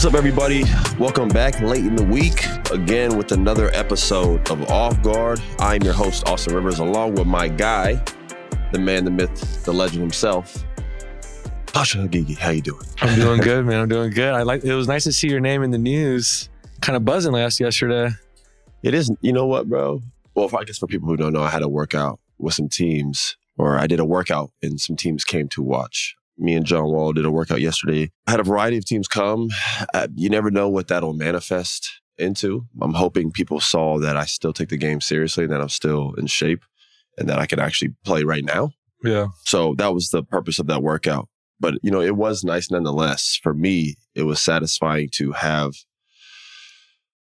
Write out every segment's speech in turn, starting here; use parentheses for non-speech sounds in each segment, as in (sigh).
What's up, everybody? Welcome back late in the week again with another episode of Off Guard. I'm your host, Austin Rivers, along with my guy, the man, the myth, the legend himself, Pausha Haghighi. How you doing? I'm doing (laughs) good, man. I'm doing good. I like. It was nice to see your name in the news. Kind of buzzing last yesterday. It is. You know what, bro? Well, I guess for people who don't know, I had a workout with some teams, or I did a workout and some teams came to watch me and John Wall did a workout yesterday. I had a variety of teams come. Uh, you never know what that'll manifest into. I'm hoping people saw that I still take the game seriously and that I'm still in shape and that I can actually play right now. Yeah. So that was the purpose of that workout. But, you know, it was nice nonetheless. For me, it was satisfying to have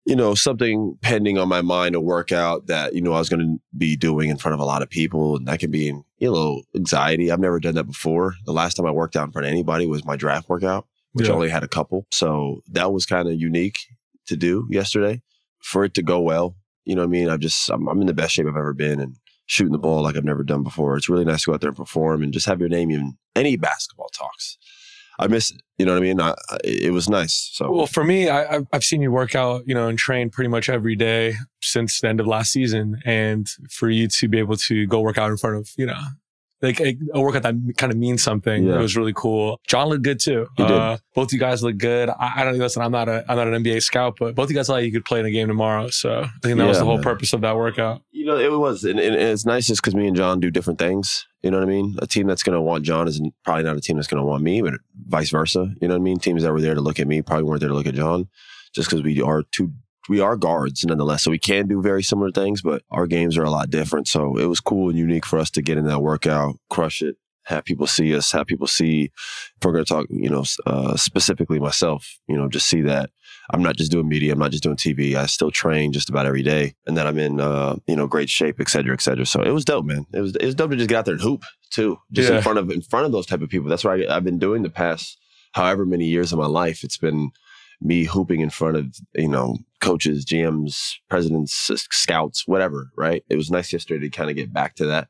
you know, something pending on my mind, a workout that, you know, I was going to be doing in front of a lot of people. And that can be, you know, anxiety. I've never done that before. The last time I worked out in front of anybody was my draft workout, which Yeah. only had a couple. So that was kind of unique to do yesterday for it to go well. You know what I mean? I've just, I'm, I'm in the best shape I've ever been and shooting the ball like I've never done before. It's really nice to go out there and perform and just have your name in any basketball talks. I miss it. You know what I mean? I, I, it was nice. So Well, for me, I, I've- I've seen you work out, you know, and train pretty much every day since the end of last season. And for you to be able to go work out in front of, you know, like a, workout that kind of means something, Yeah. it was really cool. John looked good too. He did. Uh, both you guys look good. I, I don't even listen. I'm not a I'm not an NBA scout, but both you guys look like you could play in a game tomorrow. So I think that was the whole man. purpose of that workout. You know, it was, and, and it's nice just because me and John do different things. You know what I mean? A team that's going to want John is probably not a team that's going to want me, but vice versa. You know what I mean? Teams that were there to look at me probably weren't there to look at John, just because we are two, we are guards nonetheless. So we can do very similar things, but our games are a lot different. So it was cool and unique for us to get in that workout, crush it, have people see us, have people see. If we're going to talk, you know, uh, specifically myself, you know, just see that I'm not just doing media. I'm not just doing TV. I still train just about every day, and that I'm in, uh, you know, great shape, et cetera, et cetera. So it was dope, man. It was it was dope to just get out there and hoop too, just Yeah. in front of in front of those type of people. That's what I, I've been doing the past however many years of my life. It's been me hooping in front of you know coaches, GMs, presidents, scouts, whatever. Right. It was nice yesterday to kind of get back to that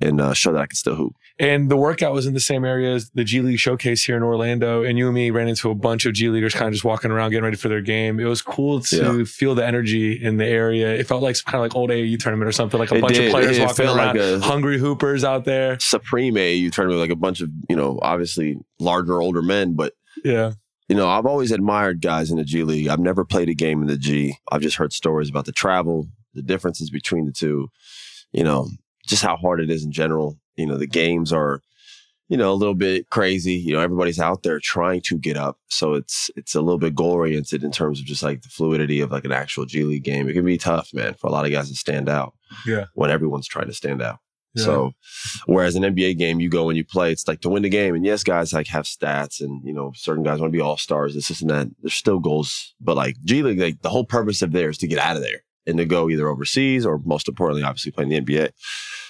and uh, show that I can still hoop. And the workout was in the same area as the G League showcase here in Orlando. And you and me ran into a bunch of G Leaguers kind of just walking around, getting ready for their game. It was cool to feel the energy in the area. It felt like some kind of like old AAU tournament or something, like a It bunch did. of players It walking around, like hungry hoopers out there. Supreme AAU tournament, like a bunch of you know obviously larger, older men, but Yeah. You know, I've always admired guys in the G League. I've never played a game in the G. I've just heard stories about the travel, the differences between the two, you know, just how hard it is in general. You know, the games are, you know, a little bit crazy. You know, everybody's out there trying to get up. So it's it's a little bit goal oriented in terms of just like the fluidity of like an actual G League game. It can be tough, man, for a lot of guys to stand out. Yeah. When everyone's trying to stand out. Yeah. So whereas an NBA game, you go and you play, it's like to win the game. And yes, guys like have stats and, you know, certain guys want to be all stars, this, this and that. There's still goals. But like G League, like the whole purpose of there is to get out of there and to go either overseas or most importantly, obviously playing the NBA.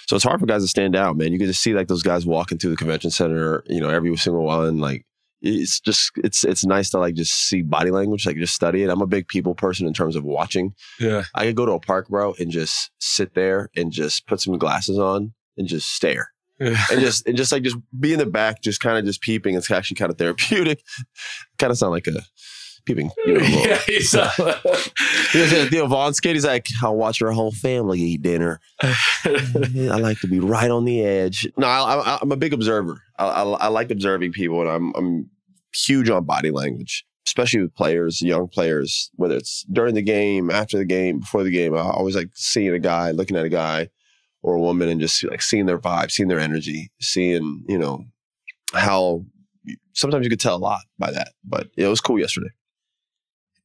So it's hard for guys to stand out, man. You can just see like those guys walking through the convention center, you know, every single one. Like it's just it's it's nice to like just see body language, like just study it. I'm a big people person in terms of watching. Yeah. I could go to a park, bro, and just sit there and just put some glasses on and just stare. Yeah. And just and just like just be in the back, just kind of just peeping. It's actually kind of therapeutic. (laughs) kind of sound like a peeping, you know. (laughs) yeah, he's, (laughs) uh, Theo Von's kid, he's like, I'll watch our whole family eat dinner. (laughs) I like to be right on the edge. No, I, I, I'm a big observer. I, I, I like observing people, and I'm I'm huge on body language, especially with players, young players. Whether it's during the game, after the game, before the game, I always like seeing a guy, looking at a guy or a woman, and just like seeing their vibe, seeing their energy, seeing you know how. Sometimes you could tell a lot by that, but it was cool yesterday.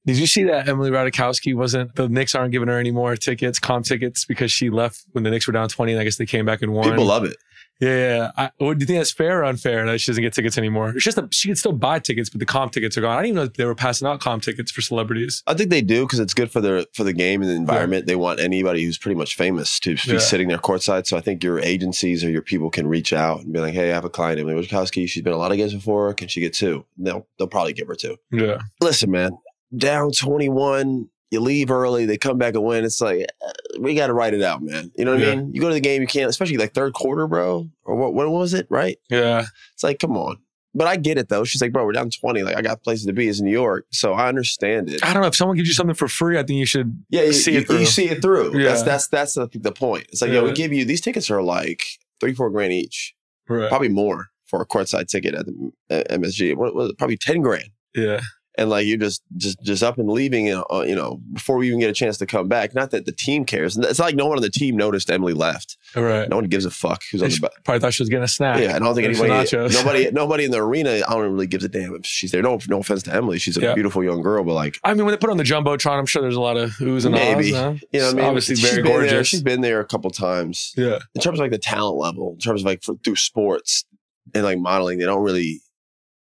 Did you see that Emily Ratajkowski wasn't the Knicks aren't giving her any more tickets, comp tickets, because she left when the Knicks were down twenty, and I guess they came back and won. People love it. Yeah, yeah. I, what, do you think that's fair or unfair that she doesn't get tickets anymore? It's just that she can still buy tickets, but the comp tickets are gone. I didn't even know they were passing out comp tickets for celebrities. I think they do because it's good for the for the game and the environment. They want anybody who's pretty much famous to be Yeah. sitting there courtside. So I think your agencies or your people can reach out and be like, "Hey, I have a client, Emily Wojciechowski. She's been a lot of games before. Can she get two? They'll they'll probably give her two. Yeah. Listen, man, down twenty one. You leave early, they come back and win. It's like uh, we got to write it out, man. You know what Yeah. I mean? You go to the game, you can't, especially like third quarter, bro. Or what? What was it? Right? Yeah. It's like, come on. But I get it though. She's like, bro, we're down twenty. Like I got places to be. It's New York, so I understand it. I don't know. If someone gives you something for free, I think you should Yeah, you see you, it through. you see it through. Yeah. That's that's that's the, the point. It's like, yo, we give you these tickets are like three, four grand each, right. probably more for a courtside ticket at the at MSG. What was it? Probably ten grand. Yeah. And like you're just just just up and leaving, you know, uh, you know, before we even get a chance to come back. Not that the team cares. It's like no one on the team noticed Emily left. Right. No one gives a fuck who's They on the. Probably thought she was getting a snack. Yeah, I don't think anybody, nobody, (laughs) nobody in the arena. I don't really gives a damn if she's there. No, no offense to Emily, she's a Yeah. beautiful young girl, but like I mean, when they put on the jumbotron, I'm sure there's a lot of oohs and Maybe. ahs. Huh? you know, what I mean, obviously She's very been there- gorgeous. she's been there a couple times. yeah. in terms of like the talent level, in terms of like for, through sports and like modeling, they don't really,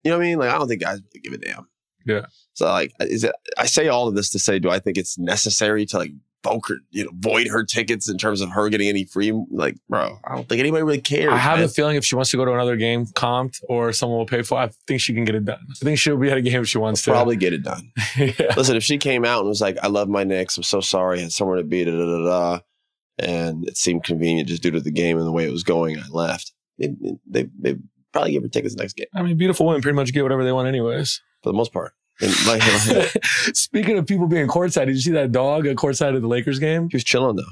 you know what I mean? Like I don't think guys really give a damn. Yeah. So like, is it? I say all of this to say, do I think it's necessary to like vote her, you know, void her tickets in terms of her getting any free? Like, bro, I don't think anybody really cares. I have man. a feeling if she wants to go to another game comped or someone will pay for it, I think she can get it done. I think she'll be at a game if she wants to. Probably get it done. (laughs) yeah. Listen, if she came out and was like, "I love my Knicks. I'm so sorry. I had somewhere to be." Da da da da. And it seemed convenient just due to the game and the way it was going. I left. It- they they probably give her tickets next game I mean, beautiful women pretty much get whatever they want, anyways. For the most part. Like, (laughs) Speaking of people being courtside, did you see that dog at courtside of the Lakers game? He was chilling though.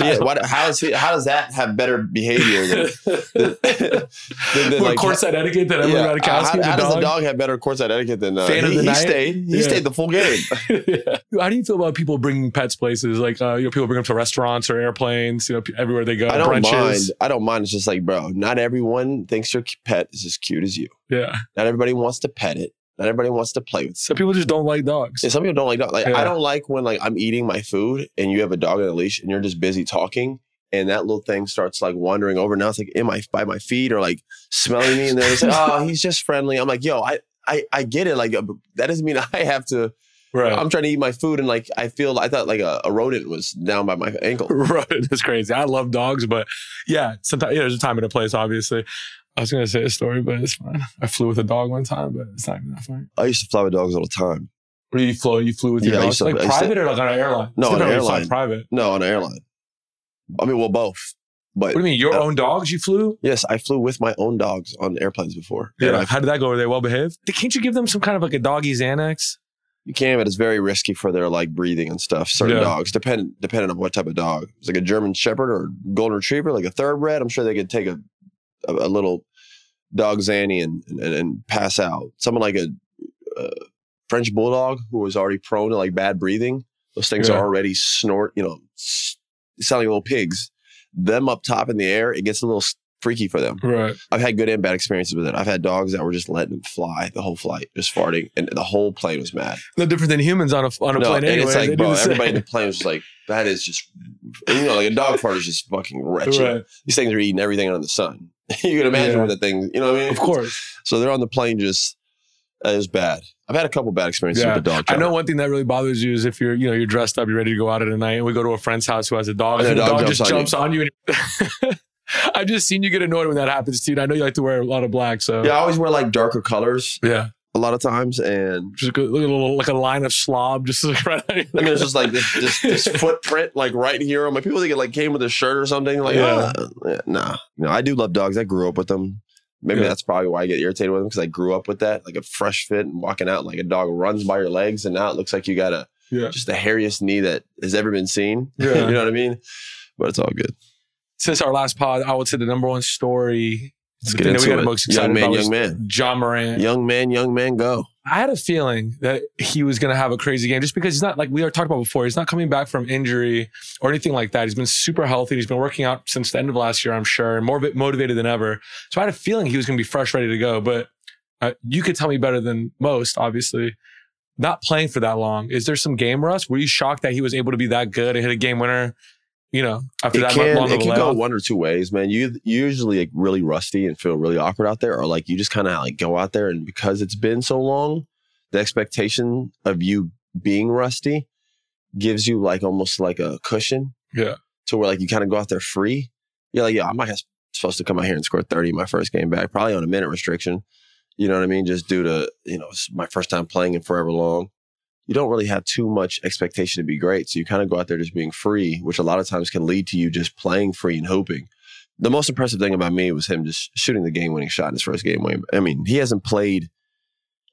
Yeah, why, how does he? How does that have better behavior than, (laughs) than, than, than, like, courtside etiquette than Emily yeah, how, the how does the dog? have better courtside etiquette than uh, Fan of he, the he night? stayed? He Yeah. stayed the full game. (laughs) yeah. How do you feel about people bringing pets places? Like, uh, you know, people bring them to restaurants or airplanes, you know, everywhere they go, I don't brunches. mind. I don't mind. It's just like, bro, not everyone thinks your pet is as cute as you. Yeah. Not everybody wants to pet it. Not everybody wants to play with. Some people just don't like dogs. And some people don't like dogs. Like Yeah. I don't like when like I'm eating my food and you have a dog on a leash and you're just busy talking and that little thing starts like wandering over. Now it's like in my by my feet or like smelling me and they're just like, oh, he's just friendly. I'm like, yo, I I I get it. Like uh, that doesn't mean (laughs) I have to. Right. I'm trying to eat my food and like I feel I thought like a, a rodent was down by my ankle. (laughs) rodent is crazy. I love dogs, but yeah, sometimes yeah, there's a time and a place, obviously. I was gonna say a story, but it's fine. I flew with a dog one time, but it's not even that funny. I used to fly with dogs all the time. Or you flew you flew with your Yeah, I dog? used to- like I used to- private or like on an airline? No, (laughs) on an different when you fly airline. Private. No, on an airline. I mean, well, both. But What do you mean? Your Uh, own dogs you flew? yes, I flew with my own dogs on airplanes before. Yeah. How did that go? Were they well behaved? Can't you give them some kind of like a doggy Xanax? You can, but it's very risky for their like breathing and stuff. Certain Yeah. dogs, depend depending on what type of dog. It's like a German Shepherd or Golden Retriever, like a thoroughbred. I'm sure they could take a a, a little dog Zanny and, and and pass out. Someone like a, uh French Bulldog who was already prone to like bad breathing. Those things Yeah. are already snort. You know, s- sound like little pigs. Them up top in the air, it gets a little freaky for them. Right. I've had good and bad experiences with it. I've had dogs that were just letting them fly the whole flight, just farting, and the whole plane was mad. No different than humans on a on a No, plane and anyway. it's They like, do bro, everybody in the plane was just like, that is just, you know, like a dog fart is just fucking (laughs) wretched. Right. These things are eating everything under the sun. (laughs) you can imagine Yeah. what that thing, you know what I mean? Of course. (laughs) So they're on the plane just, uh, it was bad. I've had a couple bad experiences Yeah. with the dog. I know one thing that really bothers you is if you're, you know, you're dressed up, you're ready to go out at a night, and we go to a friend's house who has a dog, And and the dog dog, just jumps jumps on you. And (laughs) I've just seen you get annoyed when that happens too. And I know you like to wear a lot of black, so Yeah, I always wear like darker colors yeah. A lot of times. And Just look at a little like a line of slob, just right. I mean, it's just like this, this, this footprint, like right here. I'm like, people think it like came with a shirt or something. Like, Yeah. Oh, yeah, nah. You know, I do love dogs. I grew up with them. Maybe Yeah. that's probably why I get irritated with them because I grew up with that, like a fresh fit and walking out like a dog runs by your legs, and now it looks like you got a Yeah. just the hairiest knee that has ever been seen. (laughs) Yeah. you know what I mean? But it's all good. Since our last pod, I would say the number one story. Let's the get thing that we into got it. most excited Young man, about young man, Ja Morant. young man, young man, go. I had a feeling that he was going to have a crazy game just because he's not like we are talked about before. He's not coming back from injury or anything like that. He's been super healthy. He's been working out since the end of last year, I'm sure, and more bit motivated than ever. So I had a feeling he was going to be fresh, ready to go. But uh, you could tell me better than most, obviously. Not playing for that long. Is there some game rust? Were you shocked that he was able to be that good and hit a game winner? You know, after It that can, long it can go one or two ways, man. You you usually like really rusty and feel really awkward out there, or like you just kind of like go out there and because it's been so long, the expectation of you being rusty gives you like almost like a cushion. Yeah. To where like you kind of go out there free. You're like, yeah, I'm not supposed to come out here and score 30 my first game back, probably on a minute restriction. You know what I mean? Just due to, you know, it's my first time playing in forever long. You don't really have too much expectation to be great. So you kind of go out there just being free, which a lot of times can lead to you just playing free and hoping. The most impressive thing about me was him just shooting the game winning shot in his first game. I mean, he hasn't played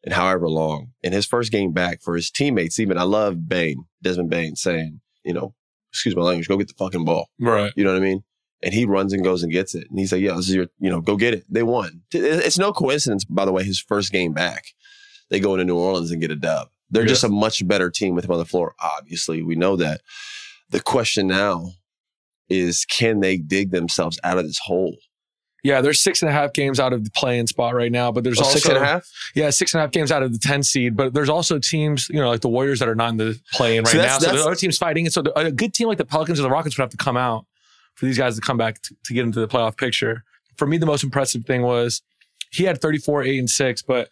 in however long. In his first game back for his teammates, even I love Bane, Desmond Bane saying, you know, excuse my language, go get the fucking ball. Right. You know what I mean? And he runs and goes and gets it. And he's like, yeah, this is your, you know, go get it. They won. It's no coincidence, by the way, his first game back, they go into New Orleans and get a dub. They're Yeah. just a much better team with him on the floor. Obviously, we know that. The question now is can they dig themselves out of this hole? Yeah, there's six and a half games out of the playing spot right now, but there's Oh, also six and a half? Yeah, six and a half games out of the 10 seed, but there's also teams, you know, like the Warriors that are not in the playing right See, now. that's- So that's- other teams fighting. And so the- a good team like the Pelicans or the Rockets would have to come out for these guys to come back to, to get into the playoff picture. For me, the most impressive thing was he had 34, 8, and 6, but,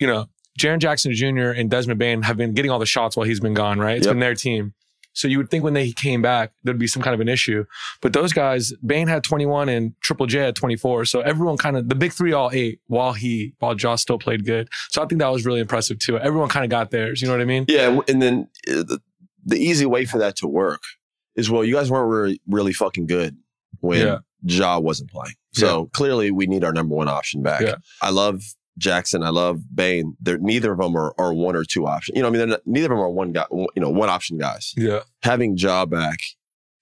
you know, Jaren Jackson Jr. and Desmond Bane have been getting all the shots while he's been gone, right? It's Yep. been their team. So you would think when they came back, there'd be some kind of an issue. But those guys, Bane had 21 and Triple J had 24. So everyone kind of, the big three all ate while he, while Josh still played good. So I think that was really impressive too. Everyone kind of got theirs. You know what I mean? Yeah, and then uh, the, the easy way for that to work is well, you guys weren't really, really fucking good when Yeah. Ja wasn't playing. So clearly, we need our number one option back. Yeah. I love Jackson. I love Bane. They're neither of them are, are one or two options. You know, I mean, not, neither of them are one guy. You know, one option guys. Yeah. Having Ja back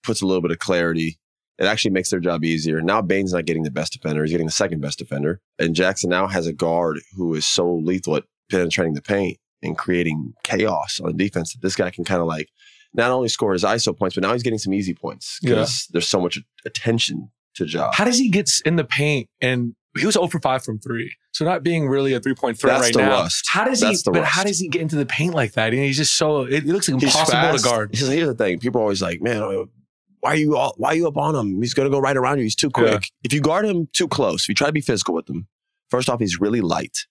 puts a little bit of clarity. It actually makes their job easier. Now Bane's not getting the best defender; he's getting the second best defender. And Jackson now has a guard who is so lethal at penetrating the paint and creating chaos on defense that this guy can kind of like not only score his ISO points, but now he's getting some easy points because there's so much attention to Ja. How does he get in the paint? And he was 0 for 5 from three. So not being really a three point threat That's right the now. rust. How does That's he, but how does he get into the paint like that? And he's just so, it, it looks like impossible to guard. Here's, here's the thing: people are always like, "Man, uh, why are you all, why are you up on him? He's going to go right around you. He's too quick." Yeah. If you guard him too close, if you try to be physical with him, first off, he's really light.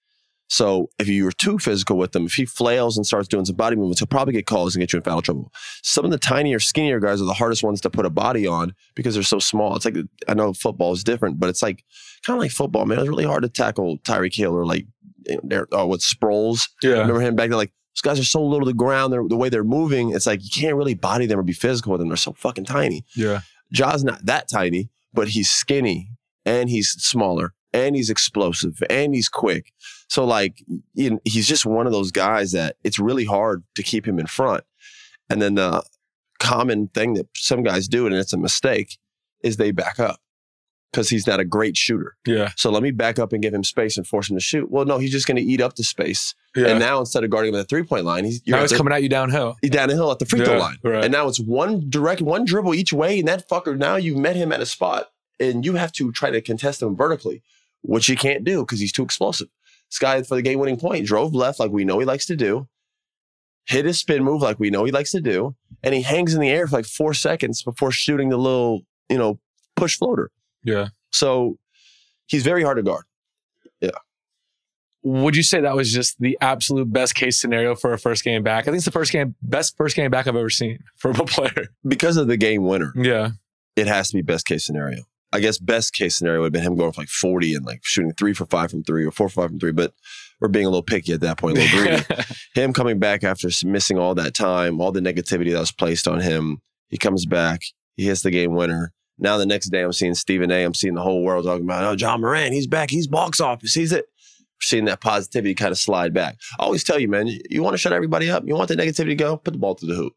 So if you're too physical with him, if he flails and starts doing some body movements, he'll probably get calls and get you in foul trouble. Some of the tinier, skinnier guys are the hardest ones to put a body on because they're so small. It's like I know football is different, but it's like kind of like football, man. It's really hard to tackle Tyreek Hill or like you know, they're- oh, what Sproles. Yeah. Remember him back there? Like those guys are so low to the ground. They're, the way they're moving, it's like you can't really body them or be physical with them. They're so fucking tiny. Yeah. Ja's not that tiny, but he's skinny and he's smaller and he's explosive and he's quick. So like you know, he's just one of those guys that it's really hard to keep him in front. And then the common thing that some guys do, and it's a mistake, is they back up because he's not a great shooter. Yeah. So let me back up and give him space and force him to shoot. Well, no, he's just going to eat up the space. Yeah. And now instead of guarding him at the three point line, he's you're now he's the- coming at you downhill. he's downhill at the free throw line. right. And now it's one direct, one dribble each way. And that fucker, now you've met him at a spot and you have to try to contest him vertically, which you can't do because he's too explosive. This guy for the game winning point drove left like we know he likes to do, hit his spin move like we know he likes to do, and he hangs in the air for like four seconds before shooting the little, you know, push floater. Yeah. So he's very hard to guard. Yeah. Would you say that was just the absolute best case scenario for a first game back? I think it's the first game, best first game back I've ever seen (laughs) from a player. Because of the game winner, Yeah. it has to be best case scenario. I guess best case scenario would have been him going for like 40 and like shooting three for five from three or four for five from three. But we're being a little picky at that point, a little greedy. (laughs) him coming back after missing all that time, all the negativity that was placed on him, he comes back, he hits the game winner. Now the next day, I'm seeing Stephen A. I'm seeing the whole world talking about, oh, Ja Morant, he's back, he's box office, he's it. Seeing that positivity kind of slide back. I always tell you, man, you, you want to shut everybody up, you want the negativity to go, put the ball to the hoop.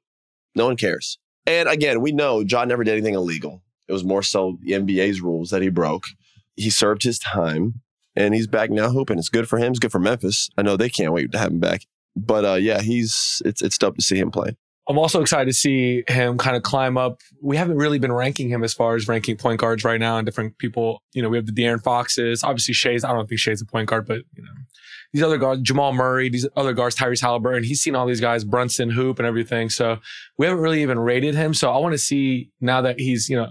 No one cares. And again, we know John never did anything illegal. It was more so the NBA's rules that he broke. He served his time and he's back now hooping. It's good for him. It's good for Memphis. I know they can't wait to have him back. But uh, yeah, he's it's it's dope to see him play. I'm also excited to see him kind of climb up. We haven't really been ranking him as far as ranking point guards right now and different people. You know, we have the De'Aaron Foxes. Obviously, Shai's, I don't think Shai's a point guard, but, you know, these other guards, Jamal Murray, these other guards, Tyrese Halliburton, he's seen all these guys, Brunson, Hoop, and everything. So we haven't really even rated him. So I want to see now that he's, you know,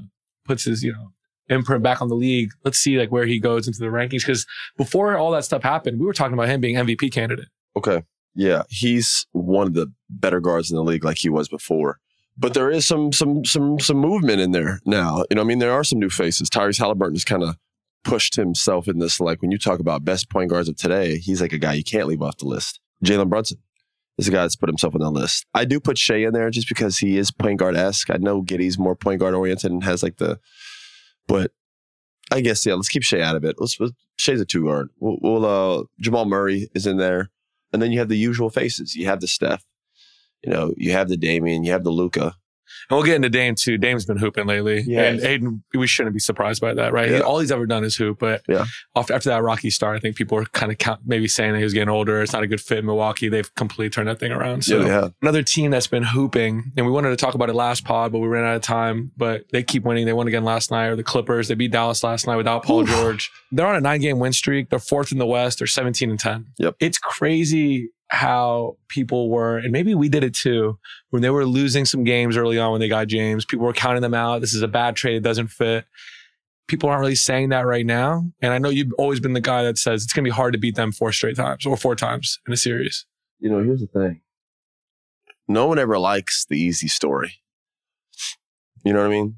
puts his, you know, imprint back on the league. Let's see like where he goes into the rankings. Cause before all that stuff happened, we were talking about him being MVP candidate. Okay. Yeah, he's one of the better guards in the league, like he was before. But there is some some some some movement in there now. You know, I mean, there are some new faces. Tyrese Halliburton has kind of pushed himself in this. Like when you talk about best point guards of today, he's like a guy you can't leave off the list. Jalen Brunson is a guy that's put himself on the list. I do put Shai in there just because he is point guard esque. I know Giddey's more point guard oriented and has like the, but I guess yeah. Let's keep Shai out of it. Let's, let's Shai's a two guard. We'll, we'll uh Jamal Murray is in there, and then you have the usual faces. You have the Steph, you know, you have the Damian, you have the Luka. And we'll get into Dame too. Dame's been hooping lately. Yeah. And Aiden, we shouldn't be surprised by that, right? He- all he's ever done is hoop. But Yeah. after, after that Rocky start, I think people were kind of count, maybe saying that he was getting older. It's not a good fit in Milwaukee. They've completely turned that thing around. So yeah, another team that's been hooping, and we wanted to talk about it last pod, but we ran out of time. But they keep winning. They won again last night, or the Clippers. They beat Dallas last night without Paul Oof. George. They're on a nine game win streak. They're fourth in the West. They're 17 and 10. Yep. It's crazy how people were, and maybe we did it too, when they were losing some games early on when they got James. People were counting them out. This is a bad trade. It doesn't fit. People aren't really saying that right now. And I know you've always been the guy that says it's going to be hard to beat them four straight times or four times in a series. You know, here's the thing. No one ever likes the easy story. You know what I mean?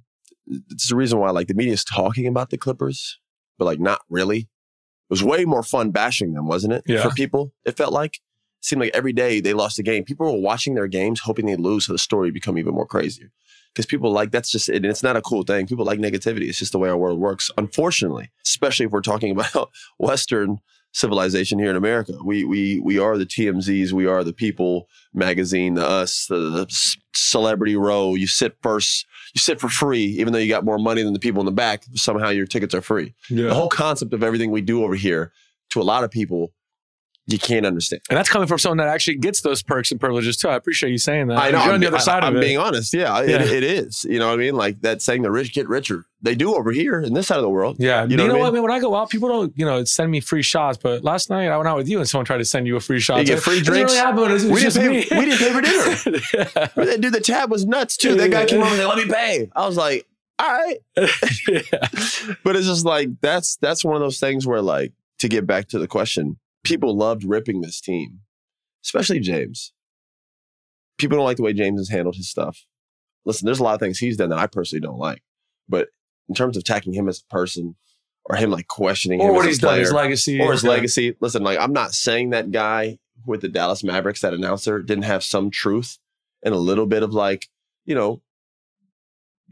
It's the reason why like the media's talking about the Clippers, but like not really. It was way more fun bashing them, wasn't it? Yeah. For people, it felt like. Seemed like every day they lost a game. People were watching their games, hoping they lose, so the story would become even more crazier. Because people like that's just it. And it's not a cool thing. People like negativity. It's just the way our world works. Unfortunately, especially if we're talking (laughs) about Western civilization here in America. We we we are the TMZs. We are the People magazine, the Us, the, the celebrity row. You sit first. You sit for free, even though you got more money than the people in the back. Somehow your tickets are free. Yeah. The whole concept of everything we do over here, to a lot of people, you can't understand. And that's coming from someone that actually gets those perks and privileges too. I appreciate you saying that. I know. You're I'm, on the other I- side I'm of it. being honest. Yeah, Yeah. It, it is. You know what I mean? Like that saying, "The rich get richer." They do over here in this side of the world. yeah. You You know know, what I mean? When I go out, people don't, you know, send me free shots. But last night I went out with you and someone tried to send you a free shot. You get free drinks? Really happen. It's, it's We didn't just pay- me. we didn't pay for dinner. (laughs) yeah. Dude, the tab was nuts too. That guy came over and said, "Let me pay." I was like, "All right," (laughs) yeah. (laughs) but it's just like that's that's one of those things where, like, to get back to the question, people loved ripping this team, especially James. People don't like the way James has handled his stuff. Listen, there's a lot of things he's done that I personally don't like, but in terms of attacking him as a person or him like questioning him Or what as a he's done, his legacy. or his Yeah. legacy. Listen, like I'm not saying that guy with the Dallas Mavericks, that announcer, didn't have some truth and a little bit of like, you know,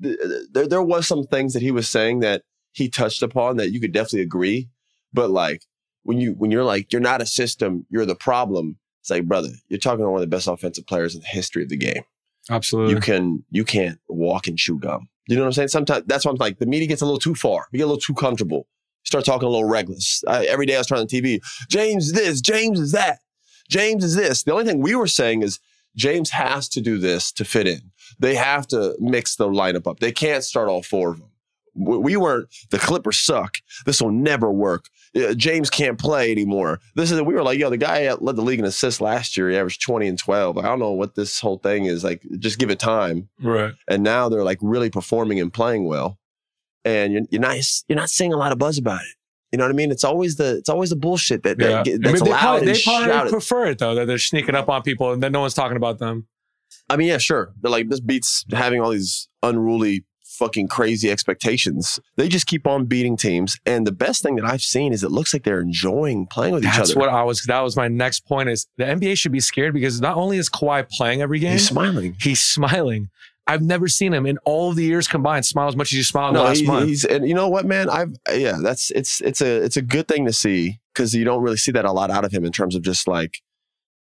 th- there there was some things that he was saying that he touched upon that you could definitely agree, but like when you when you're like you're not a system, you're the problem. It's like, brother, you're talking to one of the best offensive players in the history of the game Absolutely. you can you can't walk and chew gum. You know what I'm saying? Sometimes that's why I'm like the media gets a little too far. We get a little too comfortable. Start talking a little reckless. I, every day I was trying on TV. James is this, James is that, James is this. The only thing we were saying is James has to do this to fit in. They have to mix the lineup up. They can't start all four of them. We we weren't. The Clippers suck. This will never work. Uh, James can't play anymore. This is. We were like, yo, the guy led the league in assists last year. He averaged twenty and twelve. I don't know what this whole thing is. Like, just give it time. Right. And now they're like really performing and playing well. And you're, you're not you're not seeing a lot of buzz about it. You know what I mean? It's always the it's always the bullshit that, that Yeah. get- I that's mean, they loud probably, they probably prefer it though that they're sneaking up on people and then no one's talking about them. I mean, yeah, sure. They're like, this beats having all these unruly, fucking crazy expectations. They just keep on beating teams. And the best thing that I've seen is it looks like they're enjoying playing with each other. That's what I was. That was my next point. Is the NBA should be scared because not only is Kawhi playing every game, He's smiling. he's smiling. I've never seen him in all of the years combined smile as much as you smiled No, last he- month. he's and you know what, man? I've yeah, that's it's it's a it's a good thing to see because you don't really see that a lot out of him in terms of just like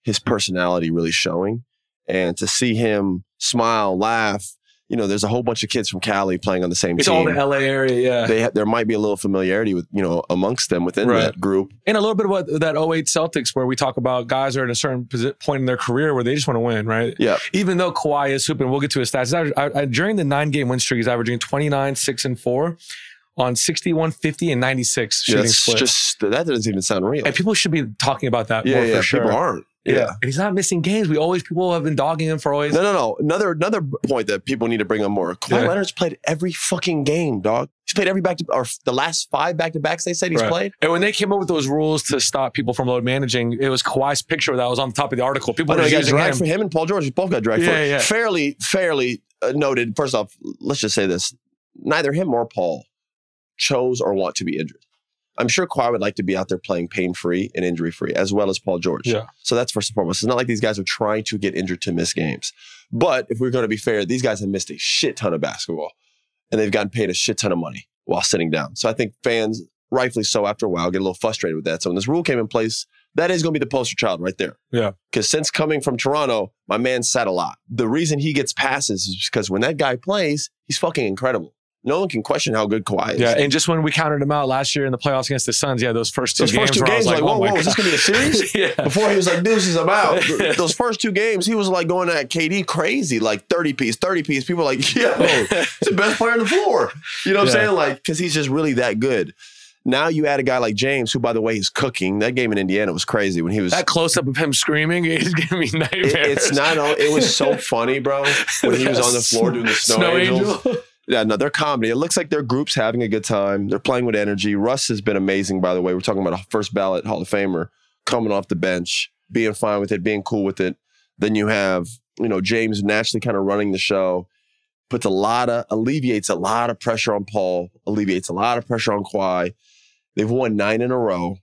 his personality really showing, and to see him smile, laugh. You know, there's a whole bunch of kids from Cali playing on the same It's team. It's all the LA area, yeah. they ha- there might be a little familiarity with you know amongst them within Right. that group. and a little bit about that 08 Celtics where we talk about guys are at a certain point in their career where they just want to win, right? Yeah. Even though Kawhi is hooping, we'll get to his stats. I- I- during the nine game win streak, he's averaging 29, 6, and 4 on 61, 50, and 96 shooting That's split. just that doesn't even sound real. and people should be talking about that yeah, more yeah, for sure. people aren't. Yeah. And he's not missing games. We always, people have been dogging him for always. No, no, no. Another another point that people need to bring up more. Kawhi Yeah. Leonard's played every fucking game, dog. He's played every back to or the last five back to backs. They said he's Right. played. And when they came up with those rules to stop people from load managing, it was Kawhi's picture that was on the top of the article. People were got using dragged him. for him and Paul George. Both got dragged Yeah, for. yeah. Fairly, fairly uh, noted. First off, let's just say this: neither him or Paul chose or want to be injured. I'm sure Kawhi would like to be out there playing pain free and injury free, as well as Paul George. Yeah. So that's first and foremost. It's not like these guys are trying to get injured to miss games. But if we're going to be fair, these guys have missed a shit ton of basketball and they've gotten paid a shit ton of money while sitting down. So I think fans, rightfully so, after a while, get a little frustrated with that. So when this rule came in place, that is going to be the poster child right there. Yeah. Because since coming from Toronto, my man sat a lot. The reason he gets passes is because when that guy plays, he's fucking incredible. No one can question how good Kawhi is. Yeah, and just when we counted him out last year in the playoffs against the Suns, yeah, those first two Those games, first two games, was like, like, oh whoa, oh whoa, is this going to be a series? (laughs) yeah. Before he was like, deuces, I'm out. Those first two games, he was like going at KD crazy, like 30 piece, 30 piece. People were like, yo, (laughs) he's the best player on the floor. You know what Yeah. I'm saying? Like, because he's just really that good. Now you add a guy like James, who, by the way, is cooking. That game in Indiana was crazy when he was. that close up of him screaming is giving me nightmares. (laughs) it- it's not. Oh, it was so funny, bro. When he was on the floor doing the snow, angels. Yeah, no, they're comedy. It looks like their group's having a good time. They're playing with energy. Russ has been amazing, by the way. We're talking about a first ballot Hall of Famer coming off the bench, being fine with it, being cool with it. Then you have, you know, James naturally kind of running the show, puts a lot of, alleviates a lot of pressure on Paul, alleviates a lot of pressure on Kawhi. They've won nine in a row.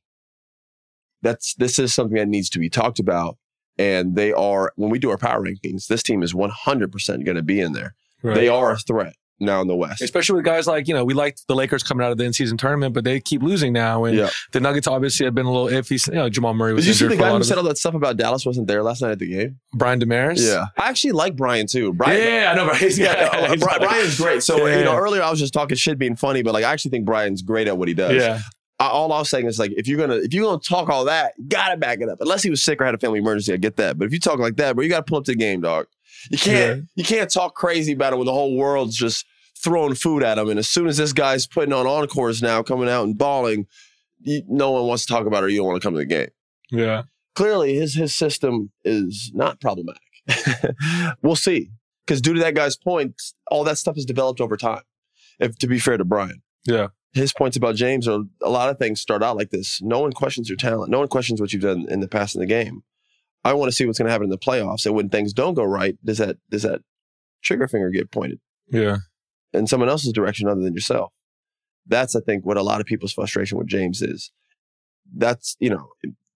That's, this is something that needs to be talked about. And they are, when we do our power rankings, this team is 100% going to be in there. Right. They are a threat now in the West. Especially with guys like, you know, we liked the Lakers coming out of the in-season tournament, but they keep losing now. And Yeah. the Nuggets obviously have been a little iffy. You know, Jamal Murray was Did you see the guy who said all that stuff about Dallas wasn't there last night at the game? Brian Dameris? Yeah. I actually like Brian too. Brian, yeah, yeah, I know, he's (laughs) yeah, yeah, like- Brian's great. So Yeah, you know, earlier I was just talking shit, being funny, but like I actually think Brian's great at what he does. Yeah. I, all I was saying is like if you're gonna if you're gonna talk all that, gotta back it up. Unless he was sick or had a family emergency, I get that. But if you talk like that, bro, you gotta pull up to the game, dog. You can't you can't talk crazy about it when the whole world's just throwing food at him. And as soon as this guy's putting on encores now, coming out and bawling, you, no one wants to talk about it. Or you don't want to come to the game. Yeah. clearly his his system is not problematic. (laughs) we'll see. Because due to that guy's points, all that stuff is developed over time. If to be fair to Brian. Yeah. His points about James are a lot of things start out like this. No one questions your talent. No one questions what you've done in the past in the game. I want to see what's going to happen in the playoffs. And when things don't go right, does that does that trigger finger get pointed Yeah. in someone else's direction other than yourself? That's I think what a lot of people's frustration with James is. That's you know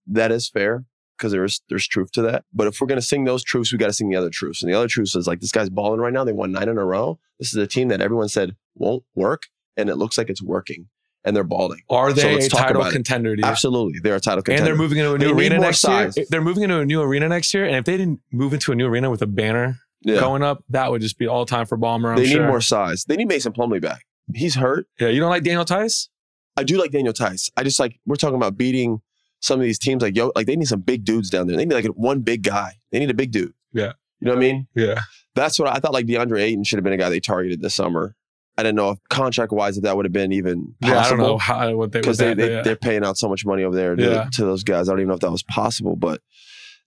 that is fair because there's there's truth to that. But if we're gonna sing those truths, we got to sing the other truths. And the other truths is like this guy's balling right now. They won nine in a row. This is a team that everyone said won't work, and it looks like it's working, and they're balding. Are So they let's a title contender? Absolutely, they're a title contender. And they're moving into a new arena next size. year. They're moving into a new arena next year. And if they didn't move into a new arena with a banner yeah. going up, that would just be all time for Ballmer. I'm They sure. need more size. They need Mason Plumlee back. He's hurt. Yeah. You don't like Daniel Theis? I do like Daniel Theis. I just like we're talking about beating some of these teams. Like yo, like they need some big dudes down there. They need like one big guy. They need a big dude. Yeah. You know what I mean? Yeah. That's what I thought. Like DeAndre Ayton should have been a guy they targeted this summer. I didn't know if contract wise if that would have been even Yeah, I don't know possible how what they because they, they yeah. they're paying out so much money over there to, Yeah. to those guys. I don't even know if that was possible, but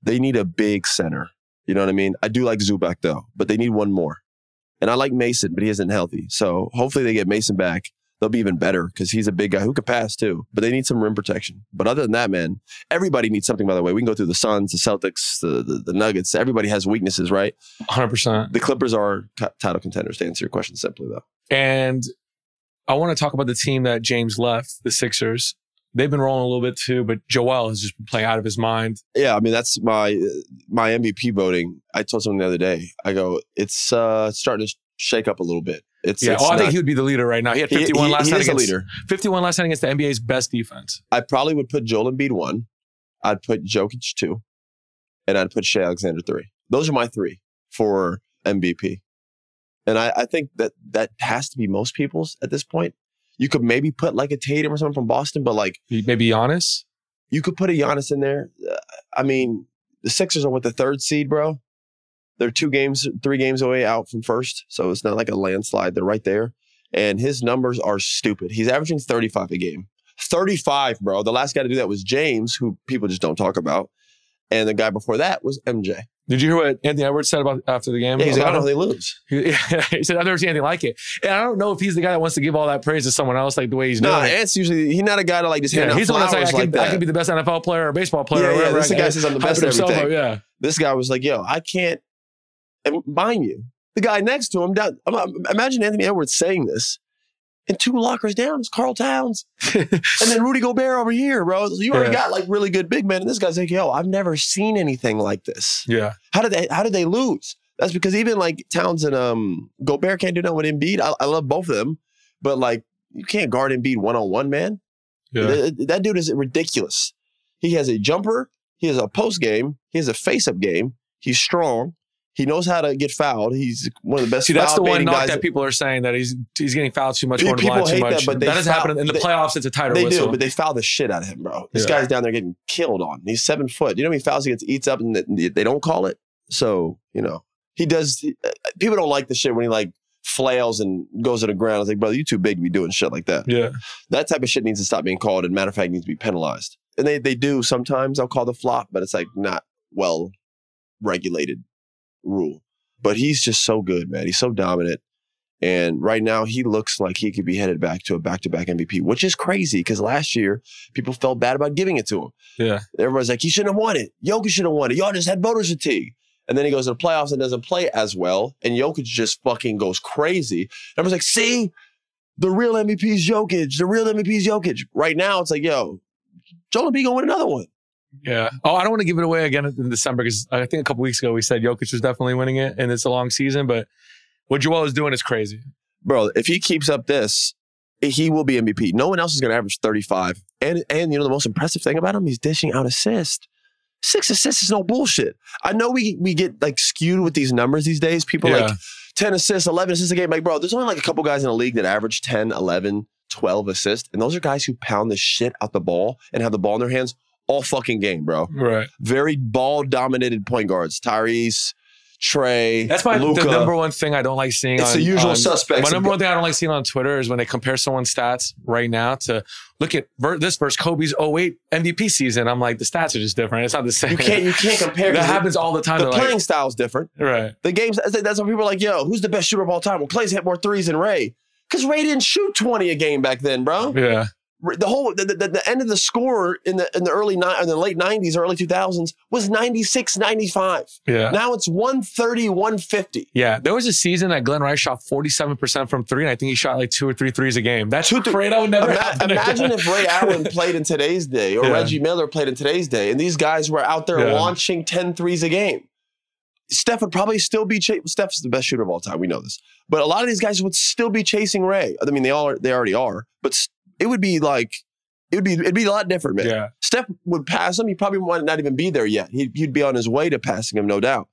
they need a big center. You know what I mean? I do like Zubac though, but they need one more. And I like Mason, but he isn't healthy. So hopefully they get Mason back. They'll be even better because he's a big guy who could pass too. But they need some rim protection. But other than that, man, everybody needs something. By the way, we can go through the Suns, the Celtics, the the, the Nuggets. Everybody has weaknesses, right? 100%. The Clippers are t- title contenders. To answer your question simply, though. And I want to talk about the team that James left, the Sixers. They've been rolling a little bit too, but Joel has just been playing out of his mind. Yeah, I mean that's my my MVP voting. I told someone the other day. I go, it's uh starting to shake up a little bit. It's Yeah, it's oh, I think he would be the leader right now. He had 51 he- last he night against leader. 51 last night against the NBA's best defense. I probably would put Joel Embiid one. I'd put Jokic two, and I'd put Shai Alexander three. Those are my three for MVP. And I, I think that that has to be most people's at this point. You could maybe put like a Tatum or someone from Boston, but like Maybe Giannis. you could put a Giannis in there. Uh, I mean, the Sixers are with the third seed, bro. They're two games, three games away out from first, so it's not like a landslide. They're right there, and his numbers are stupid. He's averaging 35 a game. 35, bro. The last guy to do that was James, who people just don't talk about, and the guy before that was MJ. Did you hear what Anthony Edwards said about after the game? Yeah, he's like, I don't know they lose. (laughs) He, he said, I've never seen anything like it. And I don't know if he's the guy that wants to give all that praise to someone else, like the way he's No, doing it. Ants usually he's not a guy to like just hand Yeah, out he's the one that's like, I like can, I can be the best NFL player or baseball player Yeah, or yeah, whatever. this is the I guy says I'm the best at everything. up, Yeah. this guy was like, "Yo, I can't." And mind you, the guy next to him, down, I'm- I'm- imagine Anthony Edwards saying this, and two lockers down is Karl Towns, (laughs) and then Rudy Gobert over here, bro. You already Yeah. got like really good big men, and this guy's like, "Yo, I've never seen anything like this. Yeah. How did they? How did they lose?" That's because even like Towns and um Gobert can't do that with Embiid. I, I love both of them, but like you can't guard Embiid one on one, man. Yeah. Th- That dude is ridiculous. He has a jumper. He has a post game. He has a face up game. He's strong. He knows how to get fouled. He's one of the best. See, that's the one knock that people are saying that he's he's getting fouled too much, Pe- going to the too much. that, but that doesn't foul- happen in the they- playoffs. It's a tighter They whistle. do, but they foul the shit out of him, bro. This Yeah. guy's down there getting killed on. He's seven foot. You know how many fouls he gets eats up and they they don't call it. So you know he does. uh, People don't like the shit when he like flails and goes to the ground. It's like, brother, you too big to be doing shit like that. yeah. That type of shit needs to stop being called. And matter of fact, needs to be penalized. And they they do sometimes. I'll call the flop, but it's like not well regulated rule. But he's just so good, man. He's so dominant. And right now, he looks like he could be headed back to a back to back MVP, which is crazy because last year people felt bad about giving it to him. Yeah. Everybody's like, he shouldn't have won it. Jokic should have won it. Y'all just had voters fatigue. And then he goes to the playoffs and doesn't play as well. And Jokic just fucking goes crazy. Everyone's like, see, the real MVP is Jokic. The real MVP is Jokic. Right now, it's like, yo, Joel Embiid gonna win another one. Yeah. Oh, I don't want to give it away again in December because I think a couple weeks ago we said Jokic was definitely winning it and it's a long season, but what Joel is doing is crazy. Bro, if he keeps up this, he will be MVP. No one else is gonna average 35. And and you know the most impressive thing about him, he's dishing out assists. Six assists is no bullshit. I know we we get like skewed with these numbers these days. People Yeah. like 10 assists, 11 assists a game. Like, bro, there's only like a couple guys in the league that average 10, 11, 12 assists. And those are guys who pound the shit out the ball and have the ball in their hands all fucking game, bro. Right. Very ball dominated point guards. Tyrese, Trae, That's my Luka. the number one thing I don't like seeing. It's on, the usual on- suspects. My number one thing I don't like seeing on Twitter is when they compare someone's stats right now to look at ver- this versus Kobe's 08 MVP season. I'm like, the stats are just different. It's not the same. You can't you can't compare. (laughs) that happens all the time. The They're like- playing style is different. right. The games that's that's when people are like, yo, who's the best shooter of all time? Well, Clay's hit more threes than Ray. Because Ray didn't shoot 20 a game back then, bro. Yeah. The whole the, the, the end of the score in the in the early ni- in the late 90s early 2000s was 96 95 Yeah. now it's 130 150 Yeah, there was a season that Glen Rice shot 47% from three, and I think he shot like two or three threes a game. That's Two, great. That would never Ima- happen. imagine if ray (laughs) allen played in today's day or Yeah. reggie miller played in today's day and these guys were out there Yeah. launching 10 threes a game steph would probably still be ch- steph's the best shooter of all time we know this but a lot of these guys would still be chasing ray i mean they all are, they already are but it would be like it would be it'd be a lot different man Yeah. Steph would pass him. He probably might not even be there yet. He'd, he'd be on his way to passing him, no doubt.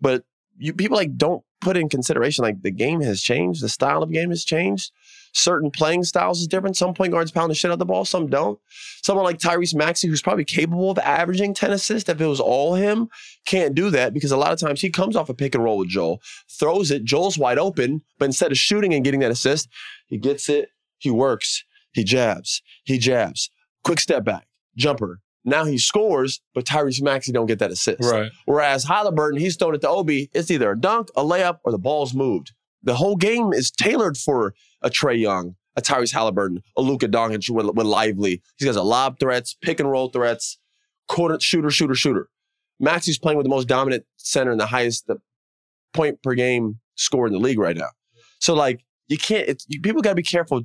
But you people like don't put in consideration like the game has changed, the style of game has changed. certain playing styles is different. Some point guards pound the shit out of the ball, some don't. Someone like Tyrese Maxey, who's probably capable of averaging 10 assists if it was all him, can't do that because a lot of times he comes off a pick and roll with Joel, throws it, Joel's wide open, but instead of shooting and getting that assist, he gets it, he works, he jabs, he jabs, quick step back, jumper. Now he scores, but Tyrese Maxey don't get that assist. Right. Whereas Halliburton, he's thrown it to Obi, it's either a dunk, a layup, or the ball's moved. The whole game is tailored for a Trae Young, a Tyrese Halliburton, a Luka Doncic with, with Lively. These guys a lob threats, pick and roll threats, quarter shooter, shooter, shooter. Maxey's playing with the most dominant center and the highest the point per game score in the league right now. So like you can't. People got to be careful